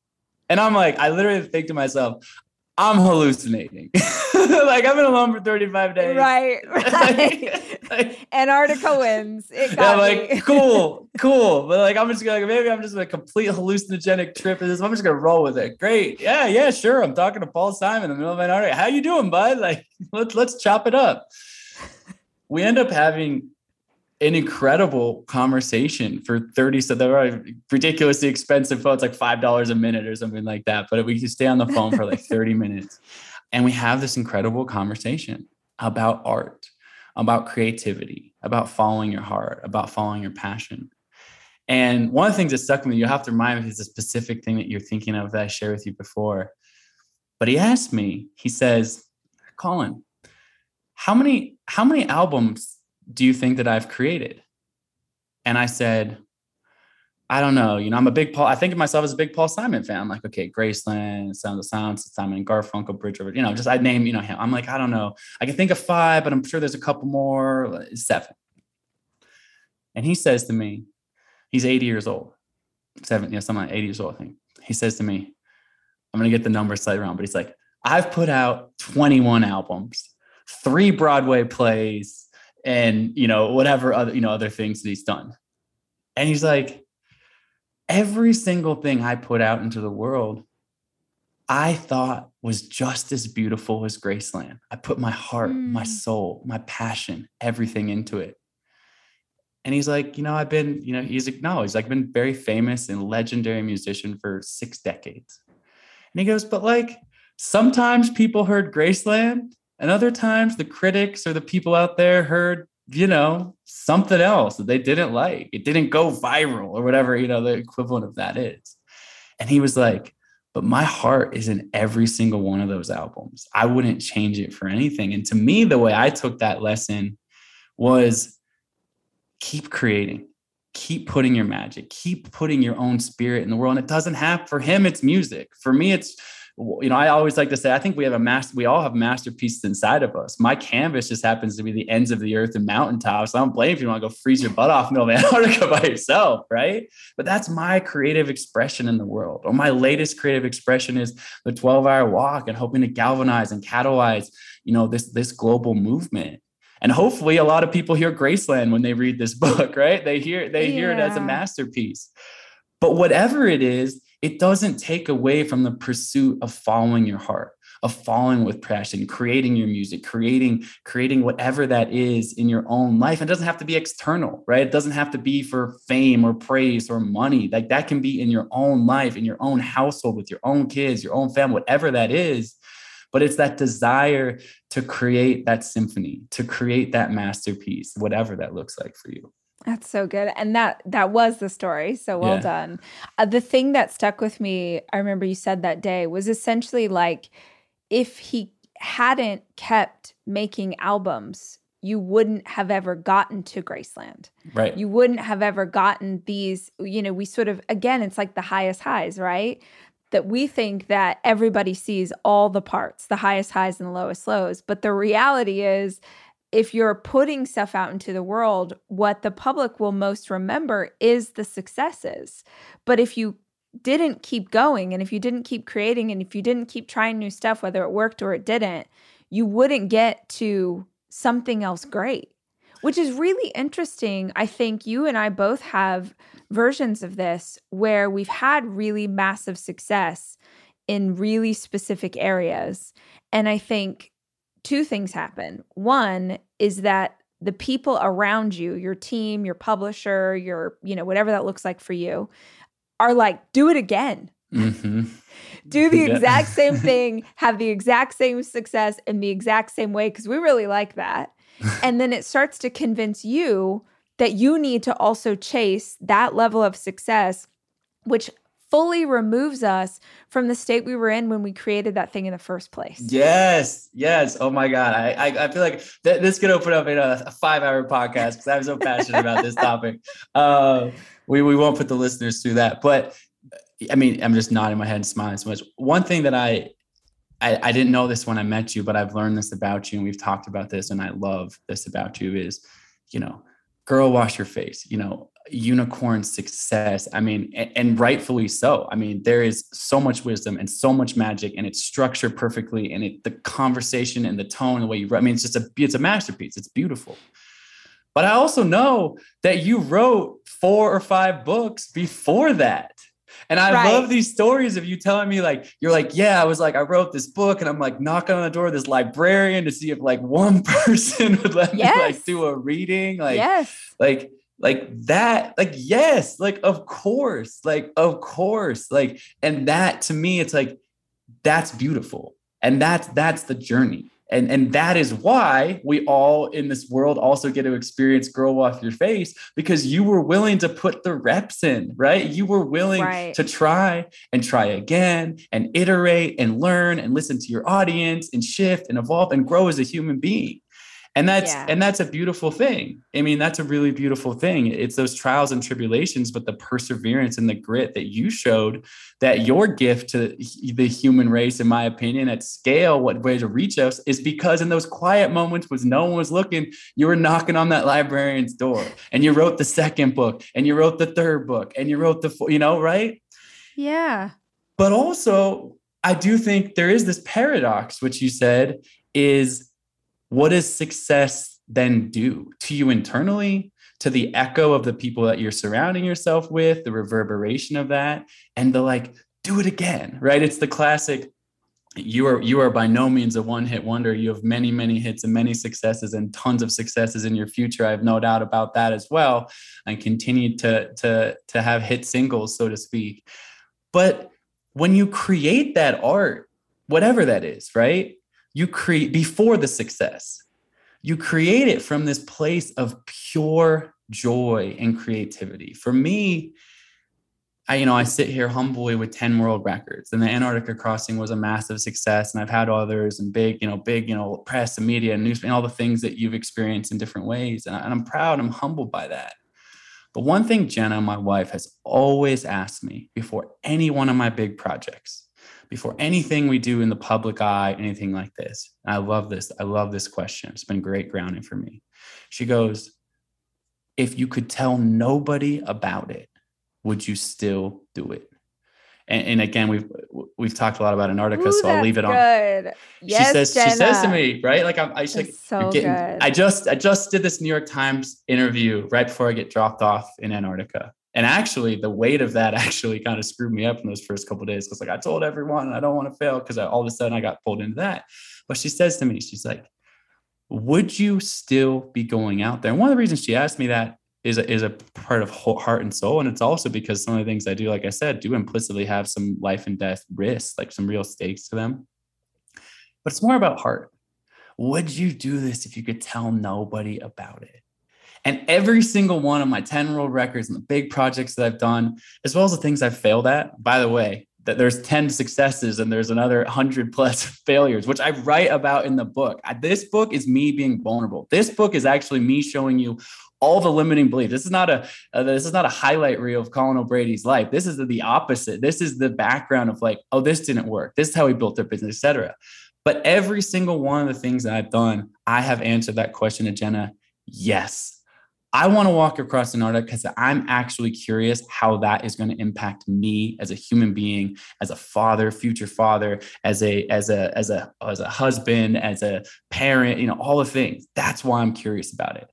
And I'm like, I literally think to myself, I'm hallucinating. like I've been alone for 35 days. Right. right. like, Antarctica wins. It got yeah, I'm like, cool, cool. But like I'm just gonna like maybe I'm just a complete hallucinogenic trip. I'm just gonna roll with it. Great. Yeah, yeah, sure. I'm talking to Paul Simon in the middle of Antarctica. How you doing, bud? Like, let's let's chop it up. We end up having an incredible conversation for 30 so there are ridiculously expensive phones like five dollars a minute or something like that but we could stay on the phone for like 30 minutes. And we have this incredible conversation about art about creativity about following your heart about following your passion. And one of the things that stuck with me you have to remind me is a specific thing that you're thinking of that i shared with you before. But he asked me he says colin how many how many albums do you think that I've created? And I said, I don't know. You know, I'm a big Paul. I think of myself as a big Paul Simon fan. I'm like, okay, Graceland, Sound of Sounds, Simon Garfunkel, Bridge Over. You know, just I name, you know, him. I'm like, I don't know. I can think of five, but I'm sure there's a couple more. Seven. And he says to me, he's 80 years old, seven, yeah, something like 80 years old, I think. He says to me, I'm gonna get the numbers slightly wrong, but he's like, I've put out 21 albums, three Broadway plays, and you know whatever other you know other things that he's done. And he's like every single thing i put out into the world i thought was just as beautiful as graceland. I put my heart mm. my soul my passion everything into it. And he's like you know i've been you know he's acknowledged he's like been very famous and legendary musician for six decades. And he goes but like sometimes people heard graceland and other times the critics or the people out there heard, you know, something else that they didn't like. It didn't go viral or whatever, you know, the equivalent of that is. And he was like, but my heart is in every single one of those albums. I wouldn't change it for anything. And to me, the way I took that lesson was keep creating, keep putting your magic, keep putting your own spirit in the world. And it doesn't have, for him, it's music. For me, it's you know, I always like to say, I think we have a master, we all have masterpieces inside of us. My canvas just happens to be the ends of the earth and mountaintops. I don't blame if you want to go freeze your butt off in the middle of Antarctica by yourself, right? But that's my creative expression in the world. Or my latest creative expression is the 12 hour walk and hoping to galvanize and catalyze, you know, this, this global movement. And hopefully a lot of people hear Graceland when they read this book, right? They hear, they yeah. hear it as a masterpiece. But whatever it is, it doesn't take away from the pursuit of following your heart, of falling with passion, creating your music, creating, creating whatever that is in your own life. It doesn't have to be external, right? It doesn't have to be for fame or praise or money. Like that can be in your own life, in your own household, with your own kids, your own family, whatever that is. But it's that desire to create that symphony, to create that masterpiece, whatever that looks like for you. That's so good. And that that was the story. So well yeah. done. Uh, the thing that stuck with me, I remember you said that day, was essentially like if he hadn't kept making albums, you wouldn't have ever gotten to Graceland. Right. You wouldn't have ever gotten these, you know, we sort of again, it's like the highest highs, right? That we think that everybody sees all the parts, the highest highs and the lowest lows. But the reality is if you're putting stuff out into the world, what the public will most remember is the successes. But if you didn't keep going and if you didn't keep creating and if you didn't keep trying new stuff, whether it worked or it didn't, you wouldn't get to something else great, which is really interesting. I think you and I both have versions of this where we've had really massive success in really specific areas. And I think two things happen. One is that the people around you, your team, your publisher, your, you know, whatever that looks like for you, are like, do it again. Mm-hmm. do the yeah. exact same thing, have the exact same success in the exact same way, because we really like that. and then it starts to convince you that you need to also chase that level of success, which fully removes us from the state we were in when we created that thing in the first place. Yes, yes. Oh my God, I I, I feel like th- this could open up in a, a five-hour podcast because I'm so passionate about this topic. Uh, we we won't put the listeners through that, but I mean, I'm just nodding my head and smiling so much. One thing that I I, I didn't know this when I met you, but I've learned this about you, and we've talked about this, and I love this about you is, you know, girl, wash your face. You know, unicorn success. I mean, and, and, rightfully so. I mean, there is so much wisdom and so much magic, and it's structured perfectly, and it the conversation and the tone, and the way you. I mean, it's just a it's a masterpiece. It's beautiful. But I also know that you wrote four or five books before that. And I right. love these stories of you telling me, like, you're like, yeah, I was like, I wrote this book and I'm like knocking on the door of this librarian to see if like one person would let yes. me like do a reading. Like, yes. like like that like yes like of course like of course like and that to me it's like that's beautiful. And that's that's the journey. And and that is why we all in this world also get to experience grow off your face because you were willing to put the reps in right? You were willing right. to try and try again and iterate and learn and listen to your audience and shift and evolve and grow as a human being and that's yeah. and that's a beautiful thing. I mean that's a really beautiful thing. It's those trials and tribulations but the perseverance and the grit that you showed that your gift to the human race in my opinion at scale what way to reach us is because in those quiet moments when no one was looking you were knocking on that librarian's door and you wrote the second book and you wrote the third book and you wrote the you know right? Yeah. But also i do think there is this paradox which you said is what does success then do to you internally to the echo of the people that you're surrounding yourself with the reverberation of that and the like do it again right? It's the classic you are you are by no means a one hit wonder. You have many many hits and many successes and tons of successes in your future. I have no doubt about that as well and continue to to to have hit singles so to speak. But when you create that art whatever that is right you create before the success you create it from this place of pure joy and creativity for me I, you know, I sit here humbly with 10 world records and the Antarctica crossing was a massive success. And I've had others and big, you know, big, you know, press and media and news and all the things that you've experienced in different ways. And, I, and I'm proud, I'm humbled by that. But one thing Jenna, my wife, has always asked me before any one of my big projects before anything we do in the public eye, anything like this. I love this. I love this question. It's been great grounding for me. She goes, If you could tell nobody about it, would you still do it? And, and again, we've we've talked a lot about Antarctica, Ooh, so I'll leave it on. Good. Yes, she says Jenna. she says to me, right? Like I'm, I just like, so getting, good. I just I just did this New York Times interview right before I get dropped off in Antarctica, And actually, the weight of that actually kind of screwed me up in those first couple days because, like, I told everyone I don't want to fail because all of a sudden I got pulled into that. But she says to me, she's like, "Would you still be going out there?" And one of the reasons she asked me that is a, is a part of heart and soul, and it's also because some of the things I do, like I said, do implicitly have some life and death risks, like some real stakes to them. But it's more about heart. Would you do this if you could tell nobody about it? And every single one of my 10 world records and the big projects that I've done, as well as the things I've failed at, by the way, that there's 10 successes and there's another 100 plus failures, which I write about in the book. This book is me being vulnerable. This book is actually me showing you all the limiting beliefs. This is not a uh, this is not a highlight reel of Colin O'Brady's life. This is the, opposite. This is the background of like, oh, this didn't work. This is how he built their business, etc. But every single one of the things that I've done, I have answered that question to Jenna. Yes, I want to walk across Antarctica because I'm actually curious how that is going to impact me as a human being, as a father, future father, as a as a as a as a husband, as a parent, you know, all the things. That's why I'm curious about it.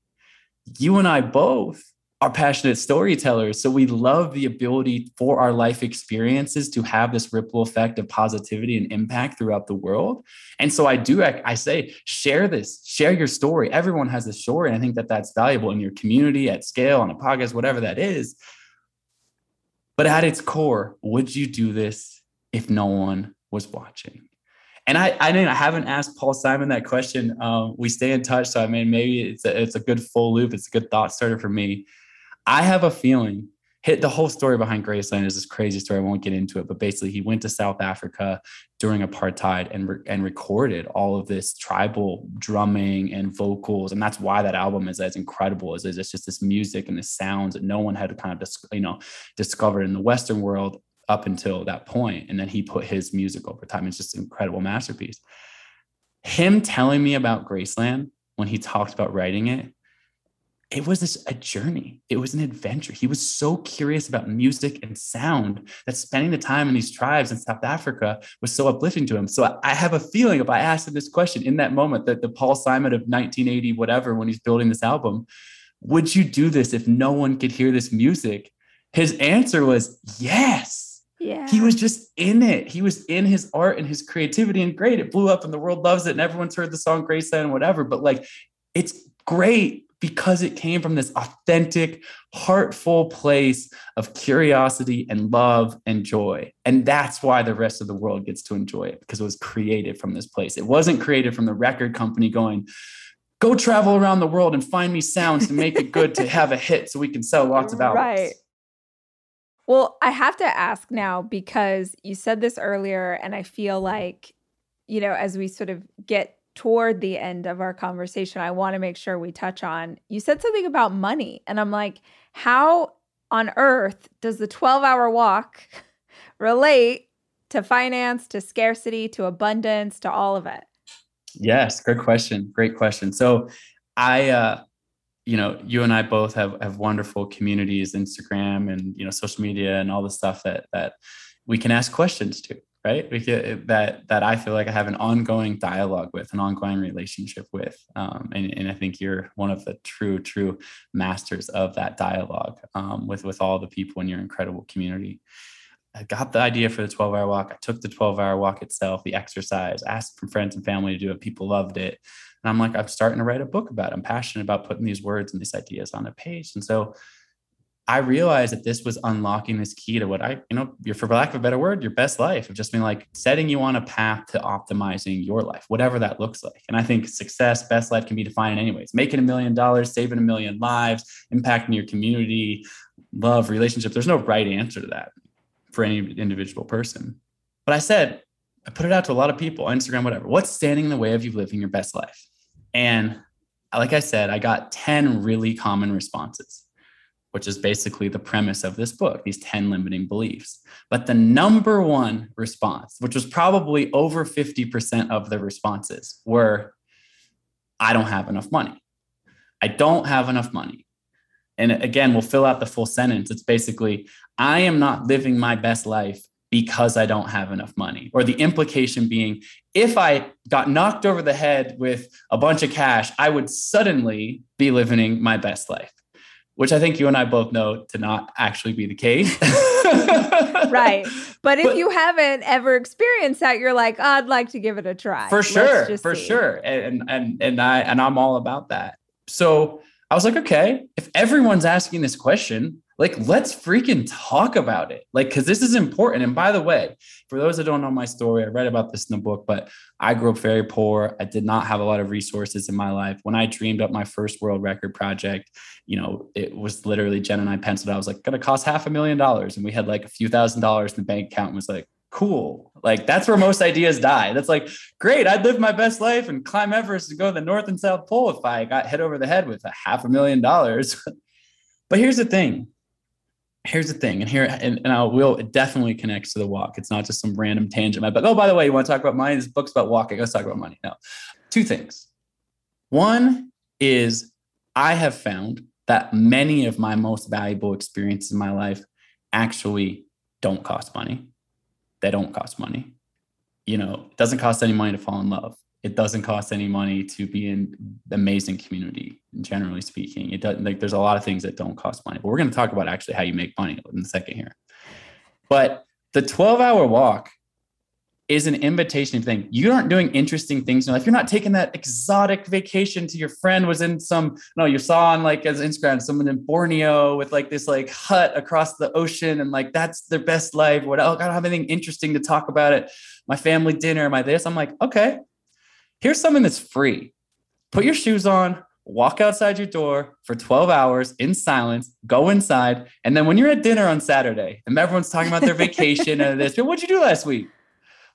You and I both are passionate storytellers. So we love the ability for our life experiences to have this ripple effect of positivity and impact throughout the world. And so I do, I, I, say, share this, share your story. Everyone has a story. And I think that that's valuable in your community at scale, on a podcast, whatever that is. But at its core, would you do this if no one was watching? And I, I didn't, I haven't asked Paul Simon that question. Um, we stay in touch, so I mean, maybe it's a, it's a good full loop. It's a good thought starter for me. I have a feeling hit the whole story behind Graceland is this crazy story. I won't get into it, but basically he went to South Africa during apartheid and re- and recorded all of this tribal drumming and vocals, and that's why that album is as incredible as it's just this music and the sounds that no one had kind of dis- you know discovered in the Western world up until that point, and then he put his music over time. It's just an incredible masterpiece. Him telling me about Graceland when he talked about writing it it was this a journey it was an adventure he was so curious about music and sound that spending the time in these tribes in south africa was so uplifting to him so i have a feeling if i asked him this question in that moment that the paul simon of 1980 whatever when he's building this album would you do this if no one could hear this music his answer was yes yeah. He was just in it. He was in his art and his creativity and great. It blew up and the world loves it and everyone's heard the song Graceland and whatever. But like, it's great because it came from this authentic, heartful place of curiosity and love and joy. And that's why the rest of the world gets to enjoy it because it was created from this place. It wasn't created from the record company going, go travel around the world and find me sounds to make it good to have a hit so we can sell lots of albums. Right. Well, I have to ask now because you said this earlier, and I feel like, you know, as we sort of get toward the end of our conversation, I want to make sure we touch on. You said something about money, and I'm like, how on earth does the 12 hour walk relate to finance, to scarcity, to abundance, to all of it? Yes, great question. Great question. So, I, uh, you know, you and I both have have wonderful communities, Instagram and you know, social media and all the stuff that that we can ask questions to right? That that i feel like i have an ongoing dialogue with an ongoing relationship with um, and, and i think you're one of the true true masters of that dialogue um, with with all the people in your incredible community. I got the idea for the 12 hour walk. I took the 12 hour walk itself the exercise asked from friends and family to do it. People loved it. And i'm like i'm starting to write a book about it. I'm passionate about putting these words and these ideas on a page. And so I realized that this was unlocking this key to what I, you know, for lack of a better word, your best life of just being like setting you on a path to optimizing your life, whatever that looks like. And I think success, best life can be defined in any ways, Making a million dollars, saving a million lives, impacting your community, love, relationships. There's no right answer to that for any individual person. But I said, I put it out to a lot of people, Instagram, whatever. What's standing in the way of you living your best life? And like I said, I got 10 really common responses which is basically the premise of this book, these 10 limiting beliefs. But the number one response, which was probably over 50% of the responses, were I don't have enough money. I don't have enough money. And again, we'll fill out the full sentence. It's basically, I am not living my best life because I don't have enough money. Or the implication being, if I got knocked over the head with a bunch of cash, I would suddenly be living my best life which I think you and I both know to not actually be the case. right. But if but, you haven't ever experienced that, you're like, oh, I'd like to give it a try. For sure. For see. sure. And and and I and I'm all about that. So I was like, okay, if everyone's asking this question, like let's freaking talk about it. Like because this is important. And by the way for those that don't know my story i read about this in the book but i grew up very poor. I did not have a lot of resources in my life. When i dreamed up my first world record project you know it was literally jen and i penciled out. I was like gonna cost half a million dollars. And we had like a few thousand dollars in the bank account and was like cool. Like that's where most ideas die. That's like great i'd live my best life and climb everest and go to the north and south pole if i got hit over the head with a half a million dollars. But here's the thing here's the thing, and here and, and I will it definitely connects to the walk. It's not just some random tangent. But oh, by the way, you want to talk about money? This book's about walking. Let's talk about money. No, two things. One is I have found that many of my most valuable experiences in my life actually don't cost money. They don't cost money. You know, it doesn't cost any money to fall in love it doesn't cost any money to be in amazing community generally speaking. It doesn't like there's a lot of things that don't cost money but we're going to talk about actually how you make money in a second here. But the 12 hour walk is an invitation thing. You aren't doing interesting things in life. You're not taking that exotic vacation to your friend was in some no you saw on like as instagram someone in borneo with like this like hut across the ocean and like that's their best life. What i don't have anything interesting to talk about it my family dinner my this? I'm like okay Here's something that's free. Put your shoes on, walk outside your door for 12 hours in silence, go inside. And then when you're at dinner on Saturday and everyone's talking about their vacation and this, what'd you do last week?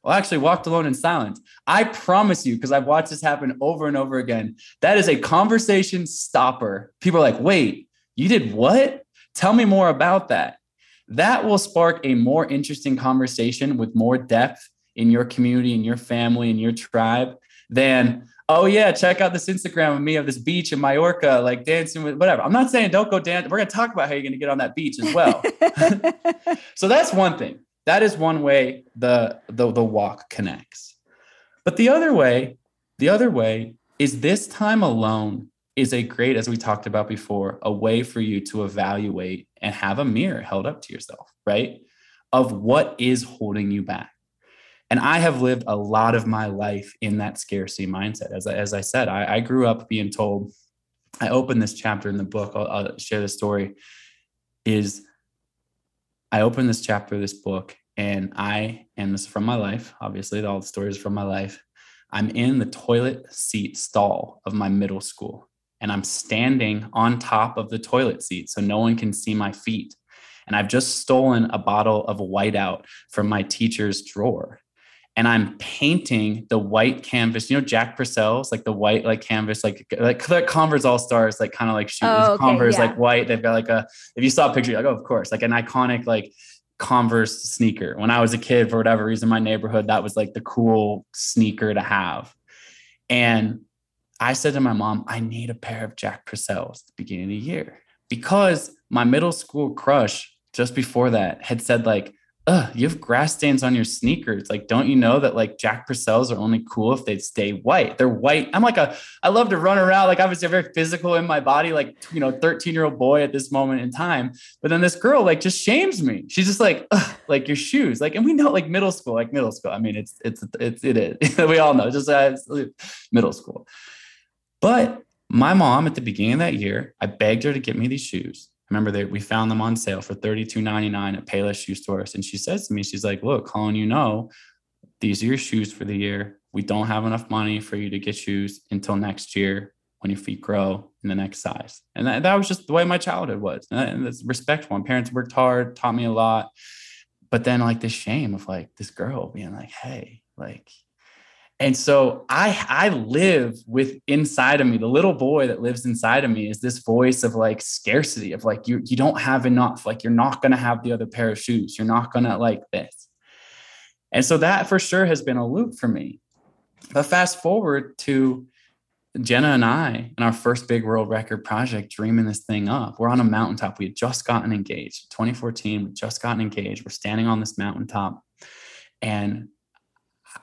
Well, I actually walked alone in silence. I promise you, because I've watched this happen over and over again, that is a conversation stopper. People are like, wait, you did what? Tell me more about that. That will spark a more interesting conversation with more depth in your community, in your family, in your tribe than oh yeah, check out this Instagram of me of this beach in Mallorca, like dancing with whatever. I'm not saying don't go dance. We're gonna talk about how you're gonna get on that beach as well. so that's one thing. That is one way the, the the walk connects. But the other way, the other way is this time alone is a great, as we talked about before, a way for you to evaluate and have a mirror held up to yourself, right? Of what is holding you back. And I have lived a lot of my life in that scarcity mindset. As I, as I said, I, I grew up being told, I opened this chapter in the book, I'll, I'll share the story, is I opened this chapter of this book and I, and this is from my life, obviously, all the stories from my life. I'm in the toilet seat stall of my middle school and I'm standing on top of the toilet seat so no one can see my feet. And I've just stolen a bottle of whiteout from my teacher's drawer and I'm painting the white canvas. You know, Jack Purcell's like the white like canvas, like like, like Converse All Stars, like kind of like shoes. Oh, okay, Converse yeah. like white. They've got like a. If you saw a picture, you're like oh, of course, like an iconic like Converse sneaker. When I was a kid, for whatever reason, my neighborhood that was like the cool sneaker to have. And I said to my mom, I need a pair of Jack Purcells at the beginning of the year because my middle school crush just before that had said like Ugh, you have grass stains on your sneakers. Like, don't you know that like Jack Purcells are only cool if they stay white? They're white. I'm like a, I love to run around. Like, obviously, very physical in my body, like, you know, 13 year old boy at this moment in time. But then this girl, like, just shames me. She's just like, like your shoes. Like, and we know, like, middle school, like middle school. I mean, it's, it's, it's, it is. we all know, just uh, middle school. But my mom at the beginning of that year, I begged her to get me these shoes remember that we found them on sale for $32.99 at Payless shoe stores. And she says to me, she's like, look, Colin, you know, these are your shoes for the year. We don't have enough money for you to get shoes until next year when your feet grow in the next size. And that, that was just the way my childhood was. And that's respectful. My parents worked hard, taught me a lot. But then like this shame of like this girl being like, hey, like and so I I live with inside of me, the little boy that lives inside of me is this voice of like scarcity, of like you you don't have enough, like you're not gonna have the other pair of shoes, you're not gonna like this. And so that for sure has been a loop for me. But fast forward to Jenna and I in our first big world record project, dreaming this thing up. We're on a mountaintop. We had just gotten engaged. 2014, we just gotten engaged. We're standing on this mountaintop. And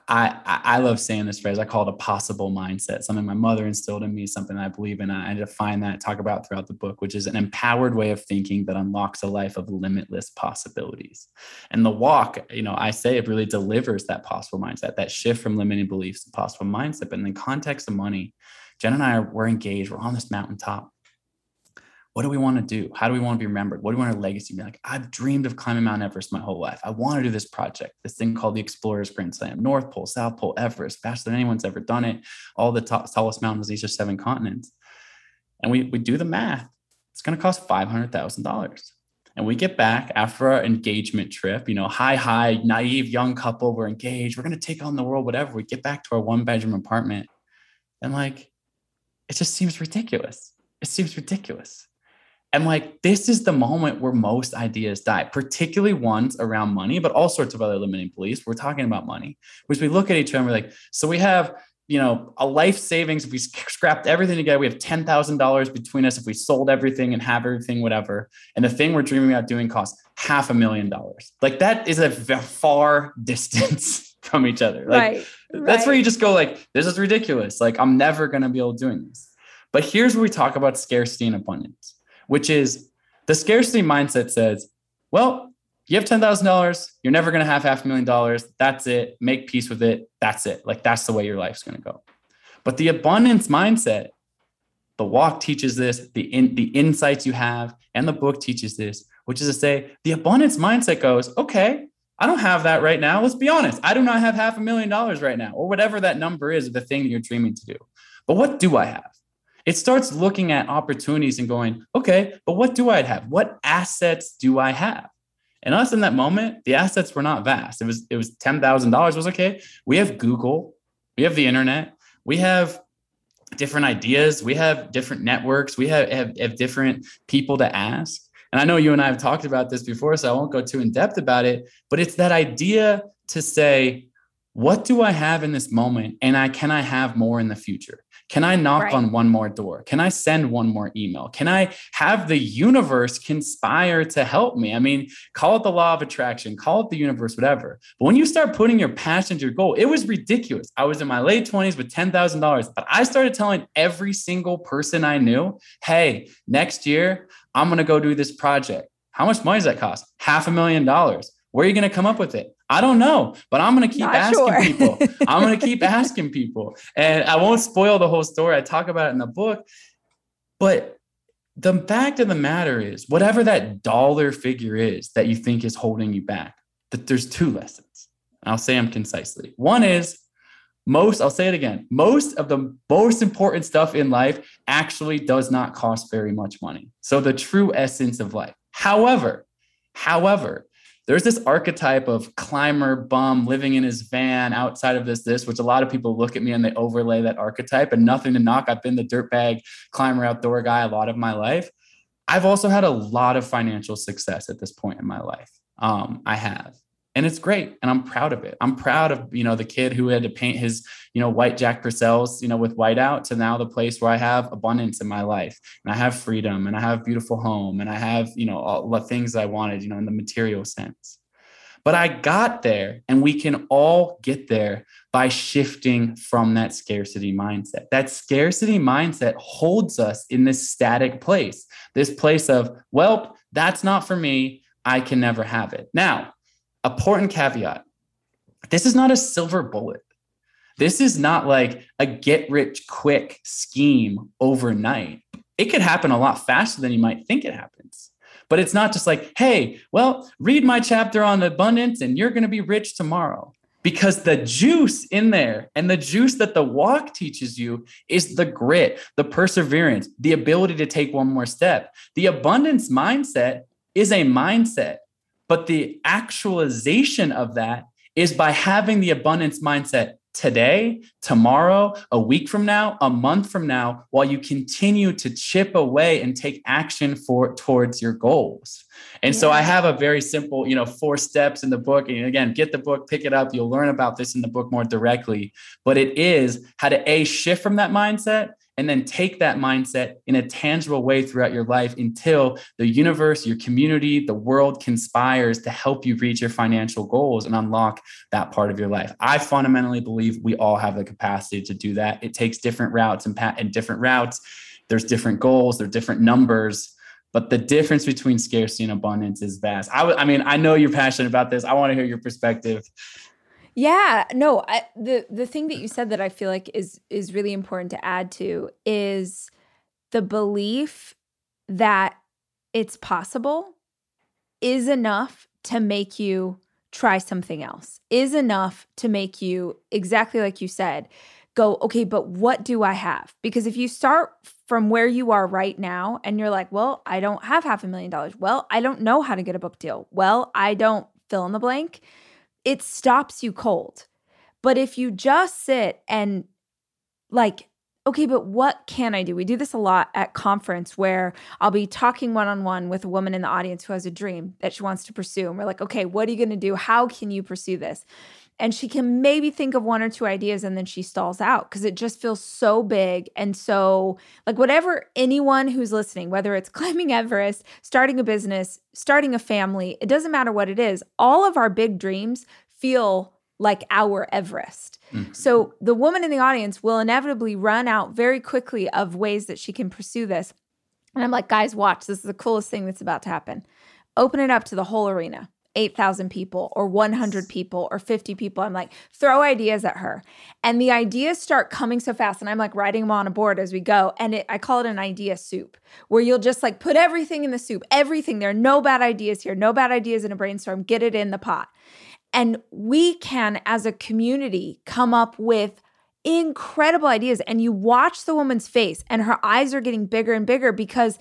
I, I love saying this phrase. I call it a possible mindset, something my mother instilled in me, something I believe in. I define that, talk about throughout the book, which is an empowered way of thinking that unlocks a life of limitless possibilities. And the walk, you know, I say it really delivers that possible mindset, that shift from limiting beliefs to possible mindset. But in the context of money, Jen and I are we're engaged. We're on this mountaintop what do we want to do? How do we want to be remembered? What do we want our legacy to be like? I've dreamed of climbing Mount Everest my whole life. I want to do this project, this thing called the Explorers Grand Slam, North Pole, South Pole, Everest, faster than anyone's ever done it. All the top, tallest mountains, these are seven continents. And we, we do the math. It's going to cost $500,000. And we get back after our engagement trip, you know, high, high, naive young couple, we're engaged, we're going to take on the world, whatever. We get back to our one bedroom apartment and like, it just seems ridiculous. It seems ridiculous and like, this is the moment where most ideas die, particularly ones around money, but all sorts of other limiting beliefs. We're talking about money, which we look at each other and we're like, so we have, you know, a life savings. If we scrapped everything together, we have $10,000 between us if we sold everything and have everything, whatever. And the thing we're dreaming about doing costs half a million dollars. Like, that is a far distance from each other. Like, right. that's right. where you just go, like, this is ridiculous. Like, I'm never going to be able to do this. But here's where we talk about scarcity and abundance which is the scarcity mindset says, well, you have $10,000, you're never going to have half a million dollars. That's it. Make peace with it. That's it. Like that's the way your life's going to go. But the abundance mindset, the walk teaches this, the in, the insights you have and the book teaches this, which is to say the abundance mindset goes, okay, I don't have that right now. Let's be honest. I do not have half a million dollars right now or whatever that number is of the thing that you're dreaming to do. But what do I have? It starts looking at opportunities and going, okay, but what do I have? What assets do I have? And us in that moment, the assets were not vast. It was it was ten thousand dollars. Was okay. We have Google, we have the internet, we have different ideas, we have different networks, we have, have, have different people to ask. And I know you and I have talked about this before, so I won't go too in depth about it. But it's that idea to say, what do I have in this moment, and I can I have more in the future? Can I knock right. on one more door? Can I send one more email? Can I have the universe conspire to help me? I mean, call it the law of attraction, call it the universe, whatever. But when you start putting your passion to your goal, it was ridiculous. I was in my late 20s with $10,000, but I started telling every single person I knew, hey, next year, I'm going to go do this project. How much money does that cost? Half a million dollars. Where are you going to come up with it? I don't know, but I'm going to keep Not asking sure. people. I'm going to keep asking people. And I won't spoil the whole story. I talk about it in the book. But the fact of the matter is, whatever that dollar figure is that you think is holding you back, that there's two lessons. I'll say them concisely. One is most, I'll say it again, most of the most important stuff in life actually does not cost very much money. So the true essence of life. However, however, there's this archetype of climber bum living in his van outside of this this which a lot of people look at me and they overlay that archetype and nothing to knock i've been the dirtbag climber outdoor guy a lot of my life. I've also had a lot of financial success at this point in my life. Um, i have and it's great and i'm proud of it. I'm proud of you know the kid who had to paint his you know white jack purcells you know with whiteout to now the place where i have abundance in my life. And i have freedom and i have beautiful home and i have you know all the things i wanted you know in the material sense. But i got there and we can all get there by shifting from that scarcity mindset. That scarcity mindset holds us in this static place this place of well that's not for me. I can never have it. Now important caveat this is not a silver bullet. This is not like a get rich quick scheme overnight. It could happen a lot faster than you might think it happens. But it's not just like, hey, well, read my chapter on abundance and you're going to be rich tomorrow. Because the juice in there and the juice that the walk teaches you is the grit, the perseverance, the ability to take one more step. The abundance mindset is a mindset but the actualization of that is by having the abundance mindset today, tomorrow, a week from now, a month from now, while you continue to chip away and take action for towards your goals. And yeah. so I have a very simple, you know, four steps in the book. And again, get the book, pick it up. You'll learn about this in the book more directly. But it is how to a shift from that mindset and then take that mindset in a tangible way throughout your life until the universe, your community, the world conspires to help you reach your financial goals and unlock that part of your life. I fundamentally believe we all have the capacity to do that. It takes different routes and, and different routes. There's different goals, there's different numbers but the difference between scarcity and abundance is vast. I, w- I mean, I know you're passionate about this. I want to hear your perspective. Yeah, no, I, the the thing that you said that I feel like is is really important to add to is the belief that it's possible is enough to make you try something else. Is enough to make you exactly like you said go, okay, but what do I have? Because if you start from where you are right now and you're like, well, I don't have half a million dollars. Well, I don't know how to get a book deal. Well, I don't fill in the blank. It stops you cold. But if you just sit and like, okay, but what can I do? We do this a lot at conference where I'll be talking one on one with a woman in the audience who has a dream that she wants to pursue. And we're like, okay, what are you going to do? How can you pursue this? And she can maybe think of one or two ideas and then she stalls out because it just feels so big and so like whatever anyone who's listening whether it's climbing everest starting a business starting a family it doesn't matter what it is all of our big dreams feel like our everest. Mm-hmm. so the woman in the audience will inevitably run out very quickly of ways that she can pursue this. And i'm like guys watch. This is the coolest thing that's about to happen. Open it up to the whole arena 8,000 people or 100 people or 50 people. I'm like, throw ideas at her. And the ideas start coming so fast. And I'm like writing them on a board as we go. And it, I call it an idea soup, where you'll just like put everything in the soup, everything. There are no bad ideas here, no bad ideas in a brainstorm. Get it in the pot. And we can, as a community, come up with incredible ideas. And you watch the woman's face, and her eyes are getting bigger and bigger because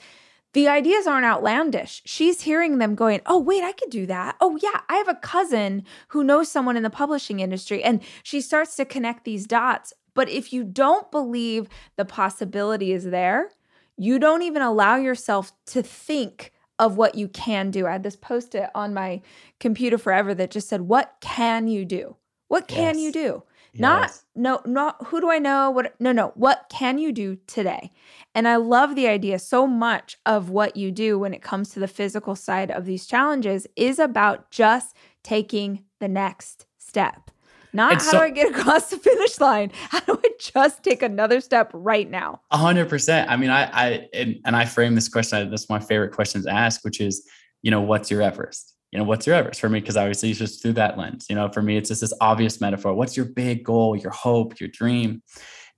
the ideas aren't outlandish. She's hearing them going, Oh, wait, I could do that. Oh, yeah, I have a cousin who knows someone in the publishing industry. And she starts to connect these dots. But if you don't believe the possibility is there, you don't even allow yourself to think of what you can do. I had this post it on my computer forever that just said, What can you do? What can yes. you do? Yes. Not no not who do I know what no no what can you do today? And I love the idea so much of what you do when it comes to the physical side of these challenges is about just taking the next step. Not and how so, do I get across the finish line? How do I just take another step right now? A hundred percent. I mean, I, I, and, and I frame this question. That's my favorite question to ask, which is, you know, what's your Everest? You know, what's your Everest for me? Because obviously it's just through that lens. You know, for me, it's just this obvious metaphor. What's your big goal, your hope, your dream?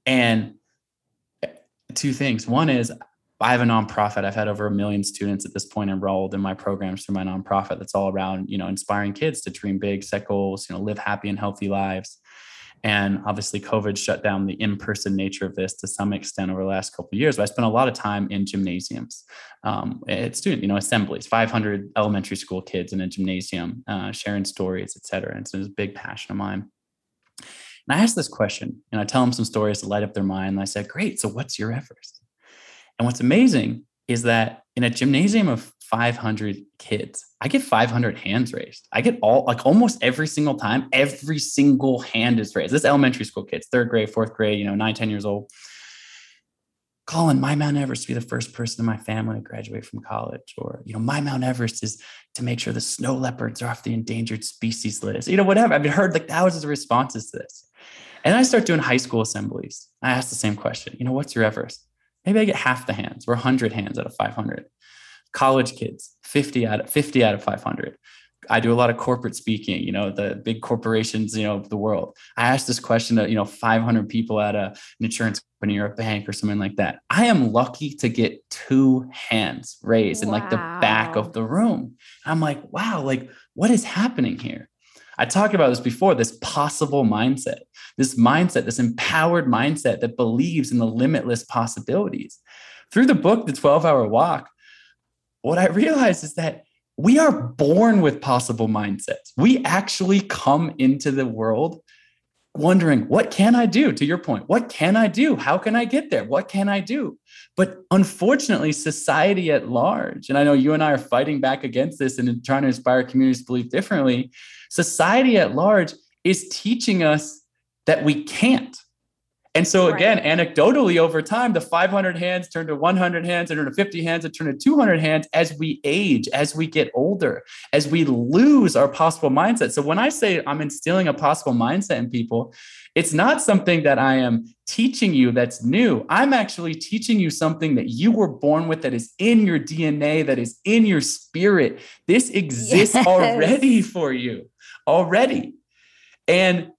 And eh, two things. One is I have a nonprofit. I've had over a million students at this point enrolled in my programs through my nonprofit. That's all around, you know, inspiring kids to dream big, set goals, you know, live happy and healthy lives. And obviously, COVID shut down the in-person nature of this to some extent over the last couple of years. But I spent a lot of time in gymnasiums um, at student, you know, assemblies, 500 elementary school kids in a gymnasium, uh, sharing stories, et cetera. And so it's a big passion of mine. And I asked this question, and I tell them some stories to light up their mind. And I said, "Great. So what's your Everest?" And what's amazing is that in a gymnasium of 500 kids, I get 500 hands raised. I get all, like almost every single time, every single hand is raised. This elementary school kids, third grade, fourth grade, you know, nine, 10 years old. Colin, my Mount Everest to be the first person in my family to graduate from college. Or, you know, my Mount Everest is to make sure the snow leopards are off the endangered species list. You know, whatever. I've heard like thousands of responses to this. And I start doing high school assemblies. I ask the same question, you know, what's your Everest? Maybe I get half the hands or 100 hands out of 500 college kids 50 out of 50 out of 500 i do a lot of corporate speaking you know the big corporations you know of the world. I asked this question to you know 500 people at a, an insurance company or a bank or something like that. I am lucky to get two hands raised wow. in like the back of the room. I'm like wow like what is happening here? I talked about this before this possible mindset, this mindset, this empowered mindset that believes in the limitless possibilities. Through the book, The 12 Hour Walk, what I realized is that we are born with possible mindsets. We actually come into the world wondering, what can I do? To your point, what can I do? How can I get there? What can I do? But unfortunately, society at large, and I know you and I are fighting back against this and trying to inspire communities to believe differently, society at large is teaching us that we can't. And so again, anecdotally over time, the 500 hands turn to 100 hands, and to 50 hands, and turn to 200 hands as we age, as we get older, as we lose our possible mindset. So when I say I'm instilling a possible mindset in people, it's not something that I am teaching you that's new. I'm actually teaching you something that you were born with, that is in your DNA, that is in your spirit. This exists yes. already for you, already. And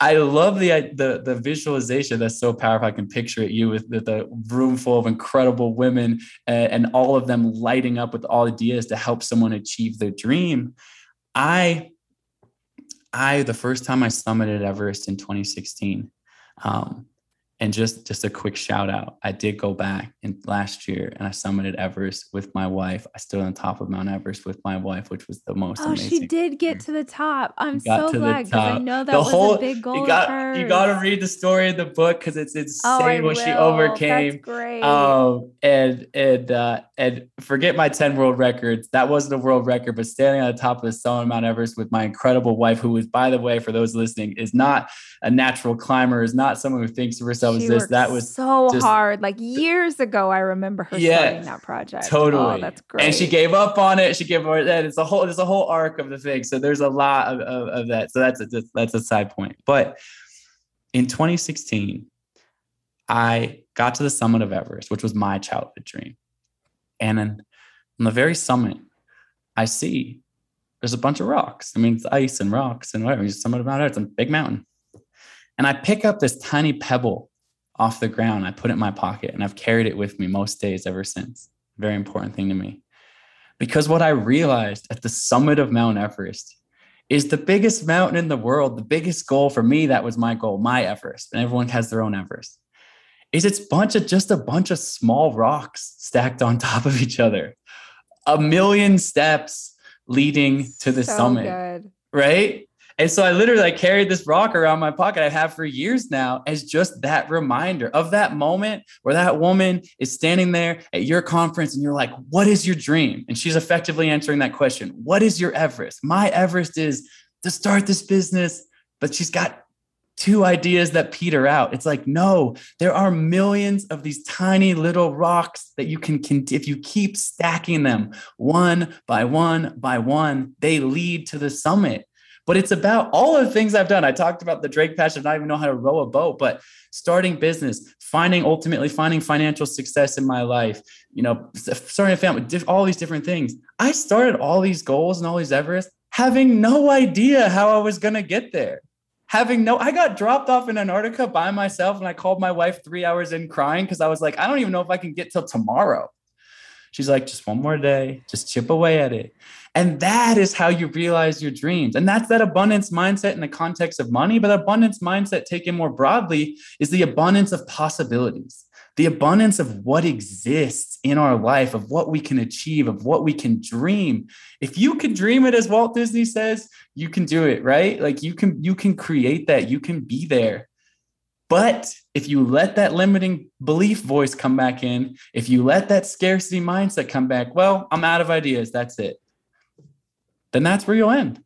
I love the the the visualization. That's so powerful. I can picture it. You with the, the room full of incredible women, and, and all of them lighting up with all ideas to help someone achieve their dream. I, I the first time I summited Everest in 2016, um, and just just a quick shout out. I did go back in last year and i summited everest with my wife. I stood on top of mount everest with my wife which was the most oh amazing. she did get to the top. I'm so glad because i know that the was whole, a big goal you got you got to read the story of the book because it's insane oh, what will. she overcame. That's great. um and and uh and forget my 10 world records. That wasn't a world record but standing on the top of the summit of mount everest with my incredible wife who is by the way for those listening is not a natural climber is not someone who thinks of herself she this. That was so just, hard. Like years ago, I remember her yeah, starting that project. Oh, totally, oh, that's great. And she gave up on it. She gave up that. It's a whole. There's a whole arc of the thing. So there's a lot of, of, of that. So that's a, that's a side point. But in 2016, I got to the summit of Everest, which was my childhood dream. And then on the very summit, I see there's a bunch of rocks. I mean, it's ice and rocks and whatever. It's summit of Mount Everest, it's a big mountain. And I pick up this tiny pebble off the ground. I put it in my pocket and I've carried it with me most days ever since. Very important thing to me. Because what I realized at the summit of Mount Everest is the biggest mountain in the world, the biggest goal for me, that was my goal, my Everest. And everyone has their own Everest. Is it's bunch of just a bunch of small rocks stacked on top of each other. A million steps leading to the so summit. Good. Right? And so I literally like carried this rock around my pocket I have for years now as just that reminder of that moment where that woman is standing there at your conference and you're like, what is your dream? And she's effectively answering that question. What is your Everest? My Everest is to start this business, but she's got two ideas that peter out. It's like, no, there are millions of these tiny little rocks that you can, if you keep stacking them one by one by one, they lead to the summit but it's about all the things I've done. I talked about the Drake Passage, not even know how to row a boat, but starting business, finding ultimately finding financial success in my life, you know, starting a family, all these different things. I started all these goals and all these Everest having no idea how I was going to get there. Having no, I got dropped off in Antarctica by myself and I called my wife three hours in crying because I was like, I don't even know if I can get till tomorrow. She's like, just one more day, just chip away at it. And that is how you realize your dreams. And that's that abundance mindset in the context of money. But abundance mindset taken more broadly is the abundance of possibilities, the abundance of what exists in our life, of what we can achieve, of what we can dream. If you can dream it, as Walt Disney says, you can do it, right? Like you can, you can create that, you can be there. But if you let that limiting belief voice come back in, if you let that scarcity mindset come back, well, I'm out of ideas. That's it. Then that's where you'll end.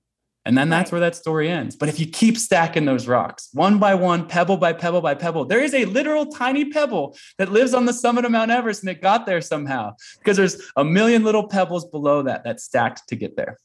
And then that's where that story ends. But if you keep stacking those rocks one by one, pebble by pebble by pebble, there is a literal tiny pebble that lives on the summit of Mount Everest and it got there somehow because there's a million little pebbles below that that stacked to get there.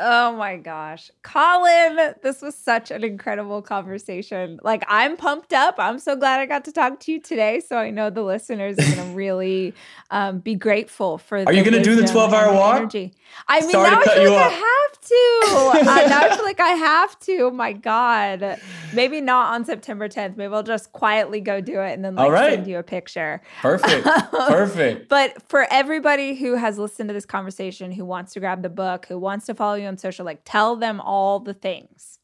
Oh my gosh. Colin, this was such an incredible conversation. Like, I'm pumped up. I'm so glad I got to talk to you today. So I know the listeners are going to really um, be grateful for Are you going to do the 12 hour walk? Energy. I mean, Sorry now I feel like I have to. uh, now I feel like I have to. My God. Maybe not on September 10th. Maybe I'll just quietly go do it and then like send you a picture. Perfect. Perfect. but for everybody who has listened to this conversation, who wants to grab the book, who wants to follow you on social, like tell them all the things.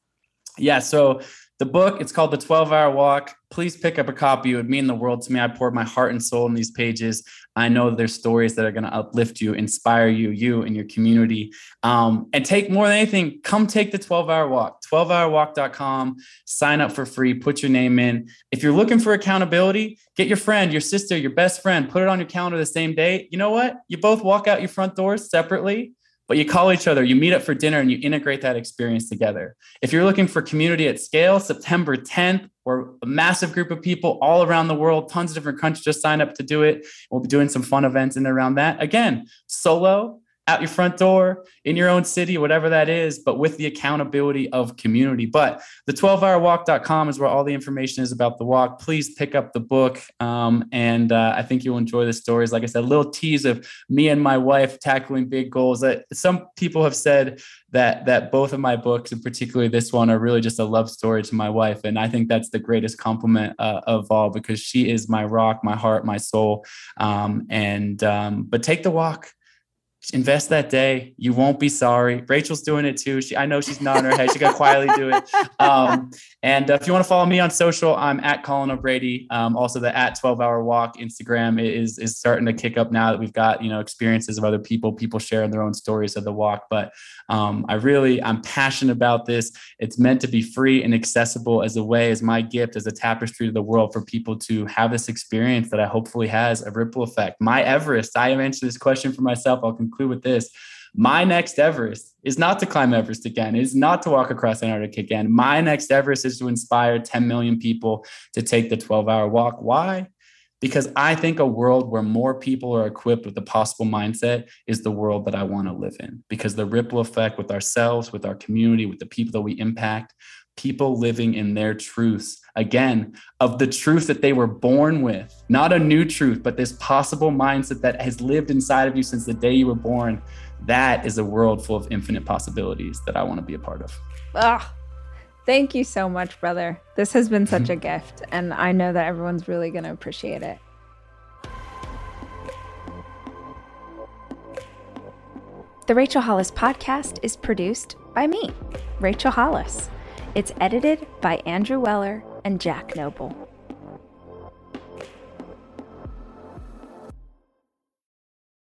Yeah. So the book, it's called The 12 Hour Walk. Please pick up a copy. It would mean the world to me. I poured my heart and soul in these pages. I know there's stories that are going to uplift you, inspire you, you and your community. Um, and take more than anything, come take the 12 hour walk, 12hourwalk.com, sign up for free, put your name in. If you're looking for accountability, get your friend, your sister, your best friend, put it on your calendar the same day. You know what? You both walk out your front doors separately but you call each other, you meet up for dinner, and you integrate that experience together. If you're looking for community at scale, September 10th, we're a massive group of people all around the world, tons of different countries just signed up to do it. We'll be doing some fun events in and around that. Again, solo, out your front door in your own city, whatever that is, but with the accountability of community. But the 12hourwalk.com is where all the information is about the walk. Please pick up the book. Um, and uh, I think you'll enjoy the stories. Like I said, a little tease of me and my wife tackling big goals. That some people have said that that both of my books, and particularly this one, are really just a love story to my wife. And I think that's the greatest compliment uh, of all because she is my rock, my heart, my soul. Um, and um, but take the walk invest that day. You won't be sorry. Rachel's doing it too. She, I know she's nodding her head. She got quietly do it. Um, and uh, if you want to follow me on social, I'm at Colin O'Brady. Um, also, the at 12 Hour Walk Instagram is is starting to kick up now that we've got you know experiences of other people, people sharing their own stories of the walk. But um, I really I'm passionate about this. It's meant to be free and accessible as a way, as my gift, as a tapestry to the world for people to have this experience that I hopefully has a ripple effect. My Everest. I have answered this question for myself. I'll conclude with this. My next Everest is not to climb Everest again, is not to walk across Antarctica again. My next Everest is to inspire 10 million people to take the 12 hour walk. Why? Because I think a world where more people are equipped with the possible mindset is the world that I want to live in. Because the ripple effect with ourselves, with our community, with the people that we impact, people living in their truths again of the truth that they were born with not a new truth but this possible mindset that has lived inside of you since the day you were born. That is a world full of infinite possibilities that i want to be a part of. Oh, thank you so much brother. This has been such a gift and i know that everyone's really going to appreciate it. The Rachel Hollis podcast is produced by me, Rachel Hollis. It's edited by Andrew Weller and Jack Noble.